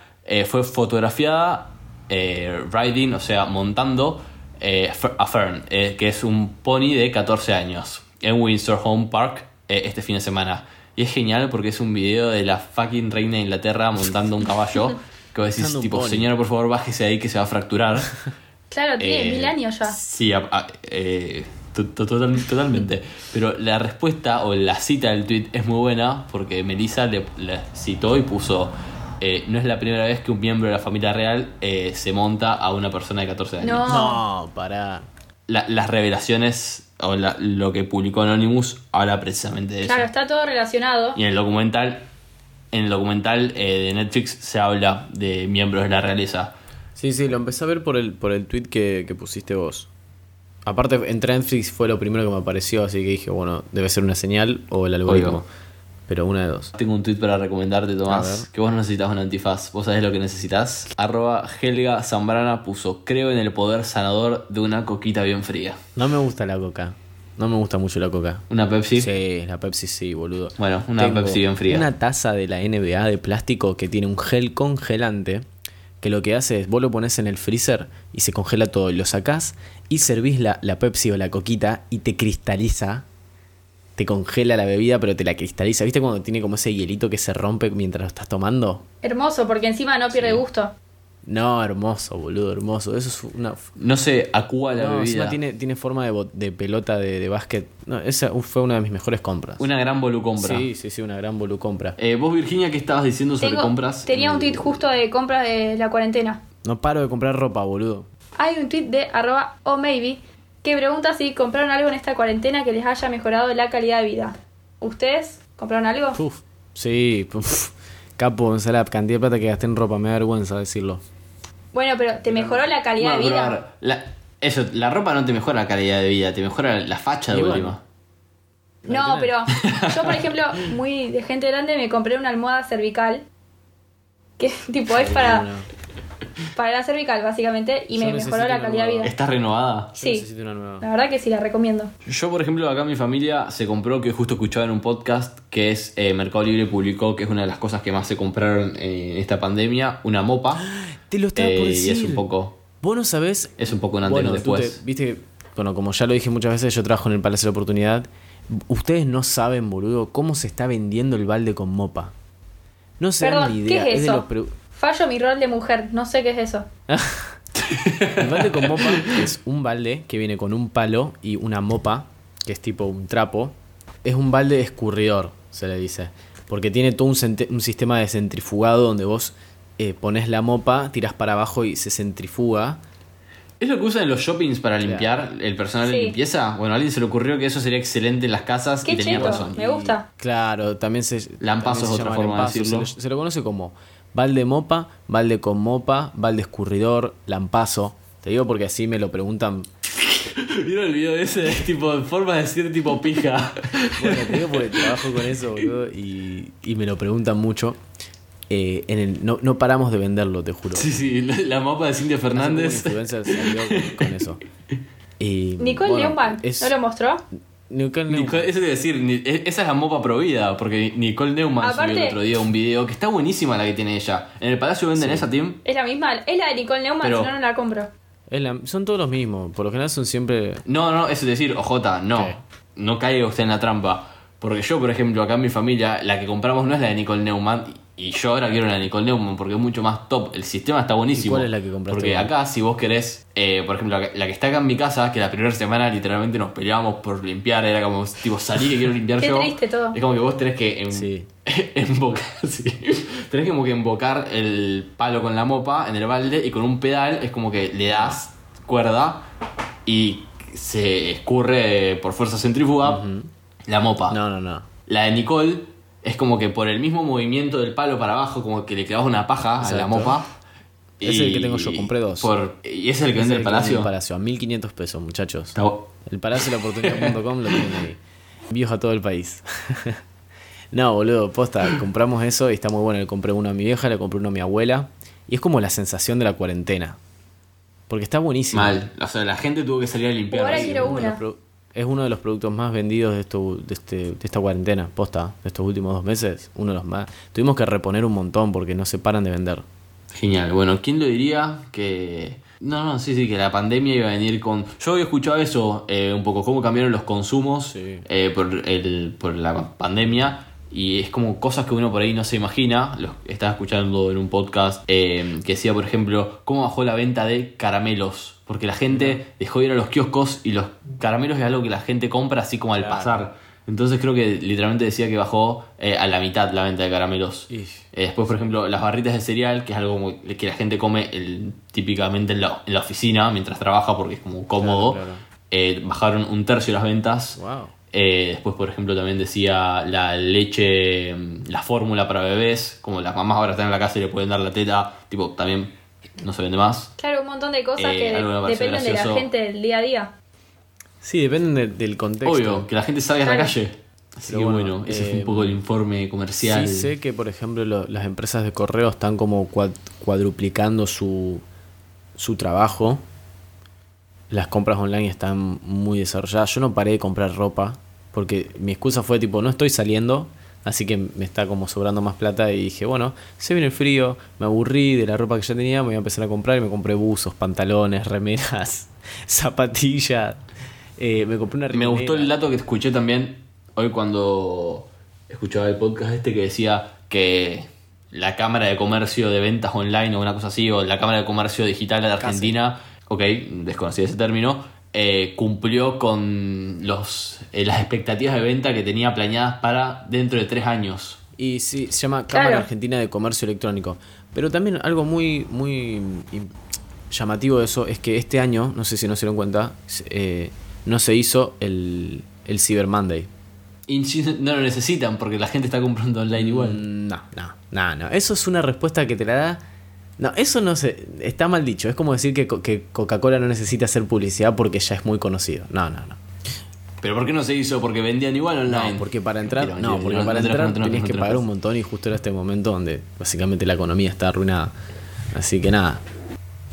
fue fotografiada riding, o sea, montando a Fern, que es un pony de 14 años, en Windsor Home Park eh, este fin de semana. Y es genial porque es un video de la fucking reina de Inglaterra montando un caballo. Que vos decís, tipo, señora, por favor, bájese ahí que se va a fracturar. Claro, tiene Eh, mil años ya. Sí, a- a- eh, to- to- total- totalmente. Pero la respuesta o la cita del tweet es muy buena porque Melissa le, le citó y puso: eh, No es la primera vez que un miembro de la familia real eh, se monta a una persona de 14 años. No. No, para. La- las revelaciones o la- lo que publicó Anonymous habla precisamente de eso. Claro, está todo relacionado. Y en el documental, en el documental eh, de Netflix se habla de miembros de la realeza. Sí, sí, lo empecé a ver por el, por el tweet que, que pusiste vos. Aparte, entré en Netflix, fue lo primero que me apareció, así que dije, bueno, debe ser una señal o el algoritmo. Pero una de dos. Tengo un tweet para recomendarte, Tomás. Que vos no necesitas un antifaz. Vos sabés lo que necesitas. Arroba Helga Zambrana puso: Creo en el poder sanador de una coquita bien fría. No me gusta la coca. No me gusta mucho la coca. ¿Una Pepsi? Sí, la Pepsi sí, boludo. Bueno, una Pepsi bien fría. Una taza de la NBA de plástico que tiene un gel congelante. Que lo que hace es, vos lo pones en el freezer y se congela todo. Y lo sacás y servís la, la Pepsi o la coquita y te cristaliza. Te congela la bebida, pero te la cristaliza. ¿Viste cuando tiene como ese hielito que se rompe mientras lo estás tomando? Hermoso, porque encima no pierde gusto. No, hermoso, boludo, hermoso. Eso es una. No se acúa la No, bebida. encima tiene, tiene forma de, de pelota de, de básquet. No, esa fue una de mis mejores compras. Una gran volucompra. Sí, sí, sí, una gran bolu compra. Eh, vos, Virginia, ¿qué estabas diciendo sobre compras? tenía un Eh, tweet justo de compras de la cuarentena. No paro de comprar ropa, boludo. Hay un tweet de arroba o maybe que pregunta si compraron algo en esta cuarentena que les haya mejorado la calidad de vida. ¿Ustedes compraron algo? Uf, sí, uf. Capo, o sea, la cantidad de plata que gasté en ropa, me da vergüenza decirlo. Bueno, pero ¿te mejoró la calidad bueno, de vida? ver, la- eso, la ropa no te mejora la calidad de vida, te mejora la facha de última. No, pero yo, por ejemplo, muy de gente grande, me compré una almohada cervical. Que tipo es para. Para la cervical, básicamente, y Yo me mejoró la calidad de vida. ¿Estás renovada? Yo Sí. necesito una nueva. La verdad que sí, la recomiendo. Yo, por ejemplo, acá mi familia se compró, que justo escuchaba en un podcast, que es eh, Mercado Libre publicó, que es una de las cosas que más se compraron eh, en esta pandemia, una mopa. Te lo estaba por Eh, y decir. es un poco, Vos no sabés. es un poco un antes y Bueno, te- después. viste, que- bueno, como ya lo dije muchas veces, yo trabajo en el Palacio de la Oportunidad. Ustedes no saben, boludo, cómo se está vendiendo el balde con mopa. No se dan ni ¿qué idea. es de eso? los Fallo mi rol de mujer, no sé qué es eso. El balde con mopa es un balde que viene con un palo y una mopa, que es tipo un trapo. Es un balde escurridor, se le dice. Porque tiene todo un, sistema de centrifugado donde vos eh, pones la mopa, tirás para abajo y se centrifuga. ¿Es lo que usan en los shoppings para limpiar el personal de Sí. limpieza? Bueno, a alguien se le ocurrió que eso sería excelente en las casas Qué y tenía razón. Me gusta. Claro, también se. Lampazo también es se otra llama forma de decirlo. Se, lo, se lo conoce como balde mopa, balde con mopa, balde escurridor, lampazo. Te digo porque así me lo preguntan. ¿Vieron el video ese? tipo, forma de decir tipo pija. Bueno, te digo porque trabajo con eso, boludo, y, y me lo preguntan mucho. Eh, en el, no, no paramos de venderlo, te juro. Sí, sí, la, la mopa de Cintia Fernández. influencer salió con, con eso. Y, Nicole bueno, Neumann, es- ¿no lo mostró? Nicole Neumann. Nicole, eso te iba a decir, e- esa es la mopa provida, porque Nicole Neumann Aparte- subió el otro día un video que está buenísima la que tiene ella. En el Palacio venden Sí. esa, Tim. Es la misma, es la de Nicole Neumann, Pero- si no, no la compro. Es la- son todos los mismos. Por lo general son siempre. No, no, eso es decir, OJ, no. ¿Qué? No caiga usted en la trampa. Porque yo, por ejemplo, acá en mi familia, la que compramos no es la de Nicole Neumann. Y yo ahora quiero la Nicole Neumann porque es mucho más top. El sistema está buenísimo. ¿Y cuál es la que compraste Porque acá, si vos querés, eh, por ejemplo, la que- la que está acá en mi casa, que la primera semana literalmente nos peleábamos por limpiar, era como, tipo, salí que quiero limpiar Qué yo. triste todo. Es como que vos tenés que Sí. embocar, sí. Tenés como que embocar el palo con la mopa en el balde y con un pedal es como que le das cuerda y se escurre por fuerza centrífuga la mopa. No, no, no. La de Nicole es como que por el mismo movimiento del palo para abajo, como que le clavas una paja a la mopa. Es el que tengo yo, compré dos. Por, ¿Y ese es el que Es vende el el que vende palacio? el Palacio, a 1500 pesos, muchachos. El palacio de la oportunidad.com lo tienen ahí. Envíos a todo el país. no, boludo, posta, compramos eso y está muy bueno. Le compré uno a mi vieja, le compré uno a mi abuela. Y es como la sensación de la cuarentena. Porque está buenísimo. Mal. O sea, la gente tuvo que salir a limpiar. Ahora quiero Uno Es uno de los productos más vendidos de, esto, de, este, de esta cuarentena, posta, de estos últimos dos meses. Uno de los más. Tuvimos que reponer un montón porque no se paran de vender. Genial. Bueno, ¿quién lo diría que... No, no, sí, sí, que la pandemia iba a venir con... Yo había escuchado eso, eh, un poco, cómo cambiaron los consumos Sí. eh, por, el, por la pandemia. Y es como cosas que uno por ahí no se imagina. Los estaba escuchando en un podcast eh, que decía, por ejemplo, cómo bajó la venta de caramelos. Porque la gente dejó de ir a los kioscos y los caramelos es algo que la gente compra así como al Claro. pasar. Entonces creo que literalmente decía que bajó eh, a la mitad la venta de caramelos. Eh, después, por ejemplo, las barritas de cereal, que es algo que la gente come el- típicamente en la, en la oficina mientras trabaja porque es como cómodo. Claro, claro. Bajaron un tercio las ventas. Wow. Eh, después, por ejemplo, también decía la leche, mm, la fórmula para bebés, como las mamás ahora están en la casa y le pueden dar la teta, tipo, también no se vende más. Claro, un montón de cosas Eh, que dependen de la gente del día a día. Sí, dependen de- del contexto. Obvio, que la gente salga a la calle. Así Pero que bueno, bueno, ese fue eh, un poco el informe comercial. Sí sé que, por ejemplo, lo- las empresas de correo están como cuad- cuadruplicando su, su trabajo. Las compras online están muy desarrolladas. Yo no paré de comprar ropa porque mi excusa fue tipo, no estoy saliendo, así que me está como sobrando más plata y dije, bueno, se viene el frío, me aburrí de la ropa que ya tenía, me voy a empezar a comprar y me compré buzos, pantalones, remeras, zapatillas. Eh, me compré una Me gustó el dato que escuché también hoy cuando escuchaba el podcast este que decía que la Cámara de Comercio de Ventas Online o una cosa así, o la Cámara de Comercio Digital de Argentina, ok, desconocí ese término, eh, cumplió con los, eh, las expectativas de venta que tenía planeadas para dentro de tres años. Y sí, se llama Cámara Claro. Argentina de Comercio Electrónico. Pero también algo muy, muy llamativo de eso es que este año, no sé si no se dieron cuenta, eh, no se hizo el, el Cyber Monday. Y no lo necesitan porque la gente está comprando online igual. Mm, No, no, no, no. Eso es una respuesta que te la da. No, eso no se. Está mal dicho. Es como decir que, que Coca-Cola no necesita hacer publicidad porque ya es muy conocido. No, no, no. Pero ¿por qué no se hizo? Porque vendían igual online. No, porque para entrar, Mentira, no, mentira, porque no, para no entrar tenías que pagar un montón y justo era este momento donde básicamente la economía está arruinada. Así que nada,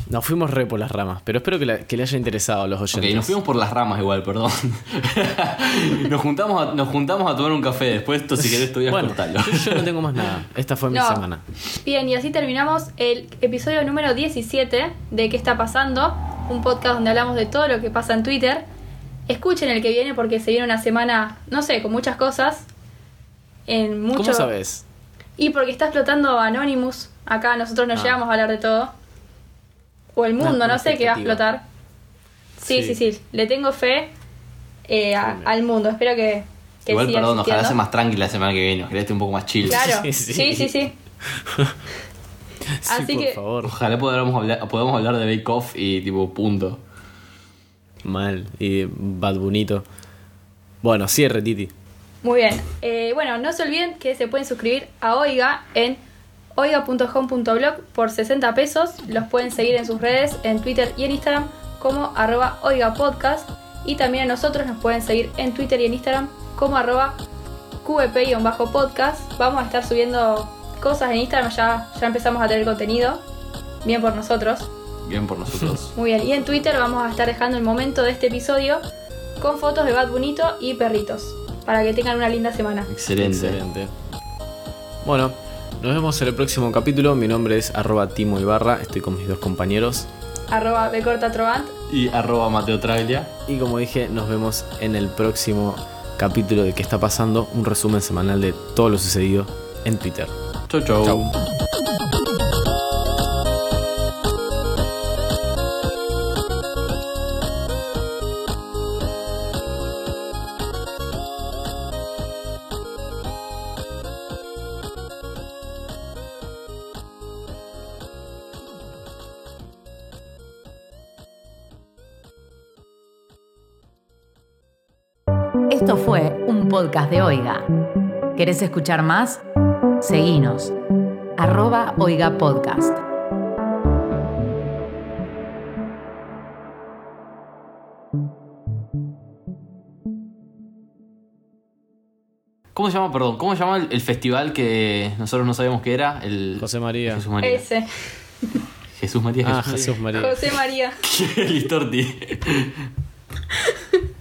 Nos fuimos re por las ramas, pero espero que, la- que le haya interesado a los Ok, oyentes. nos fuimos por las ramas igual, perdón. nos, juntamos a, nos juntamos a tomar un café. Después esto, si querés, todavía Bueno, cortarlo. yo, yo no tengo más nada. Esta fue mi No. semana. Bien, y así terminamos el episodio número 17 de ¿Qué está pasando? Un podcast donde hablamos de todo lo que pasa en Twitter. Escuchen el que viene porque se viene una semana, no sé, con muchas cosas. En mucho... ¿Cómo sabes? Y porque está explotando Anonymous. Acá nosotros no Ah. llegamos a hablar de todo. O el mundo, no una sé qué va a explotar. Sí, sí, Sí. sí. Le tengo fe eh, a- Sí. al mundo. Espero que, que Igual, siga perdón, ojalá sea más tranquila la semana que viene. Ojalá esté un poco más chill. Claro, Sí, sí, sí. sí, sí. Sí, Así por que- favor. Ojalá podamos hablar, podamos hablar de Bake Off y tipo punto. Mal. Y Bad Bunito. Bueno, cierre, Titi. Muy bien. Eh, bueno, no se olviden que se pueden suscribir a Oiga en oiga.home.blog por 60 pesos. Los pueden seguir en sus redes, en Twitter y en Instagram como arroba oigapodcast. Y también a nosotros nos pueden seguir en Twitter y en Instagram como arroba qvp-podcast. Vamos a estar subiendo cosas en Instagram, ya, ya empezamos a tener contenido. Bien por nosotros. Bien por nosotros. Muy bien, y en Twitter vamos a estar dejando el momento de este episodio con fotos de Bad Bunito y perritos. Para que tengan una linda semana. Excelente. Excelente. Bueno, nos vemos en el próximo capítulo. Mi nombre es arroba Timo Ibarra. Estoy con mis dos compañeros. Arroba becortatrovant. Y arroba Mateo Traglia. Y como dije, nos vemos en el próximo capítulo de qué está pasando. Un resumen semanal de todo lo sucedido en Twitter. Chau, chau. Chau. Podcast de Oiga. ¿Querés escuchar más? Seguinos. Arroba Oiga Podcast. ¿Cómo se llama, perdón? ¿Cómo se llama el, el festival que nosotros no sabíamos qué era? El José María. Jesús María. Ese. Jesús María. Ah, Jesús María. José María. Listorti.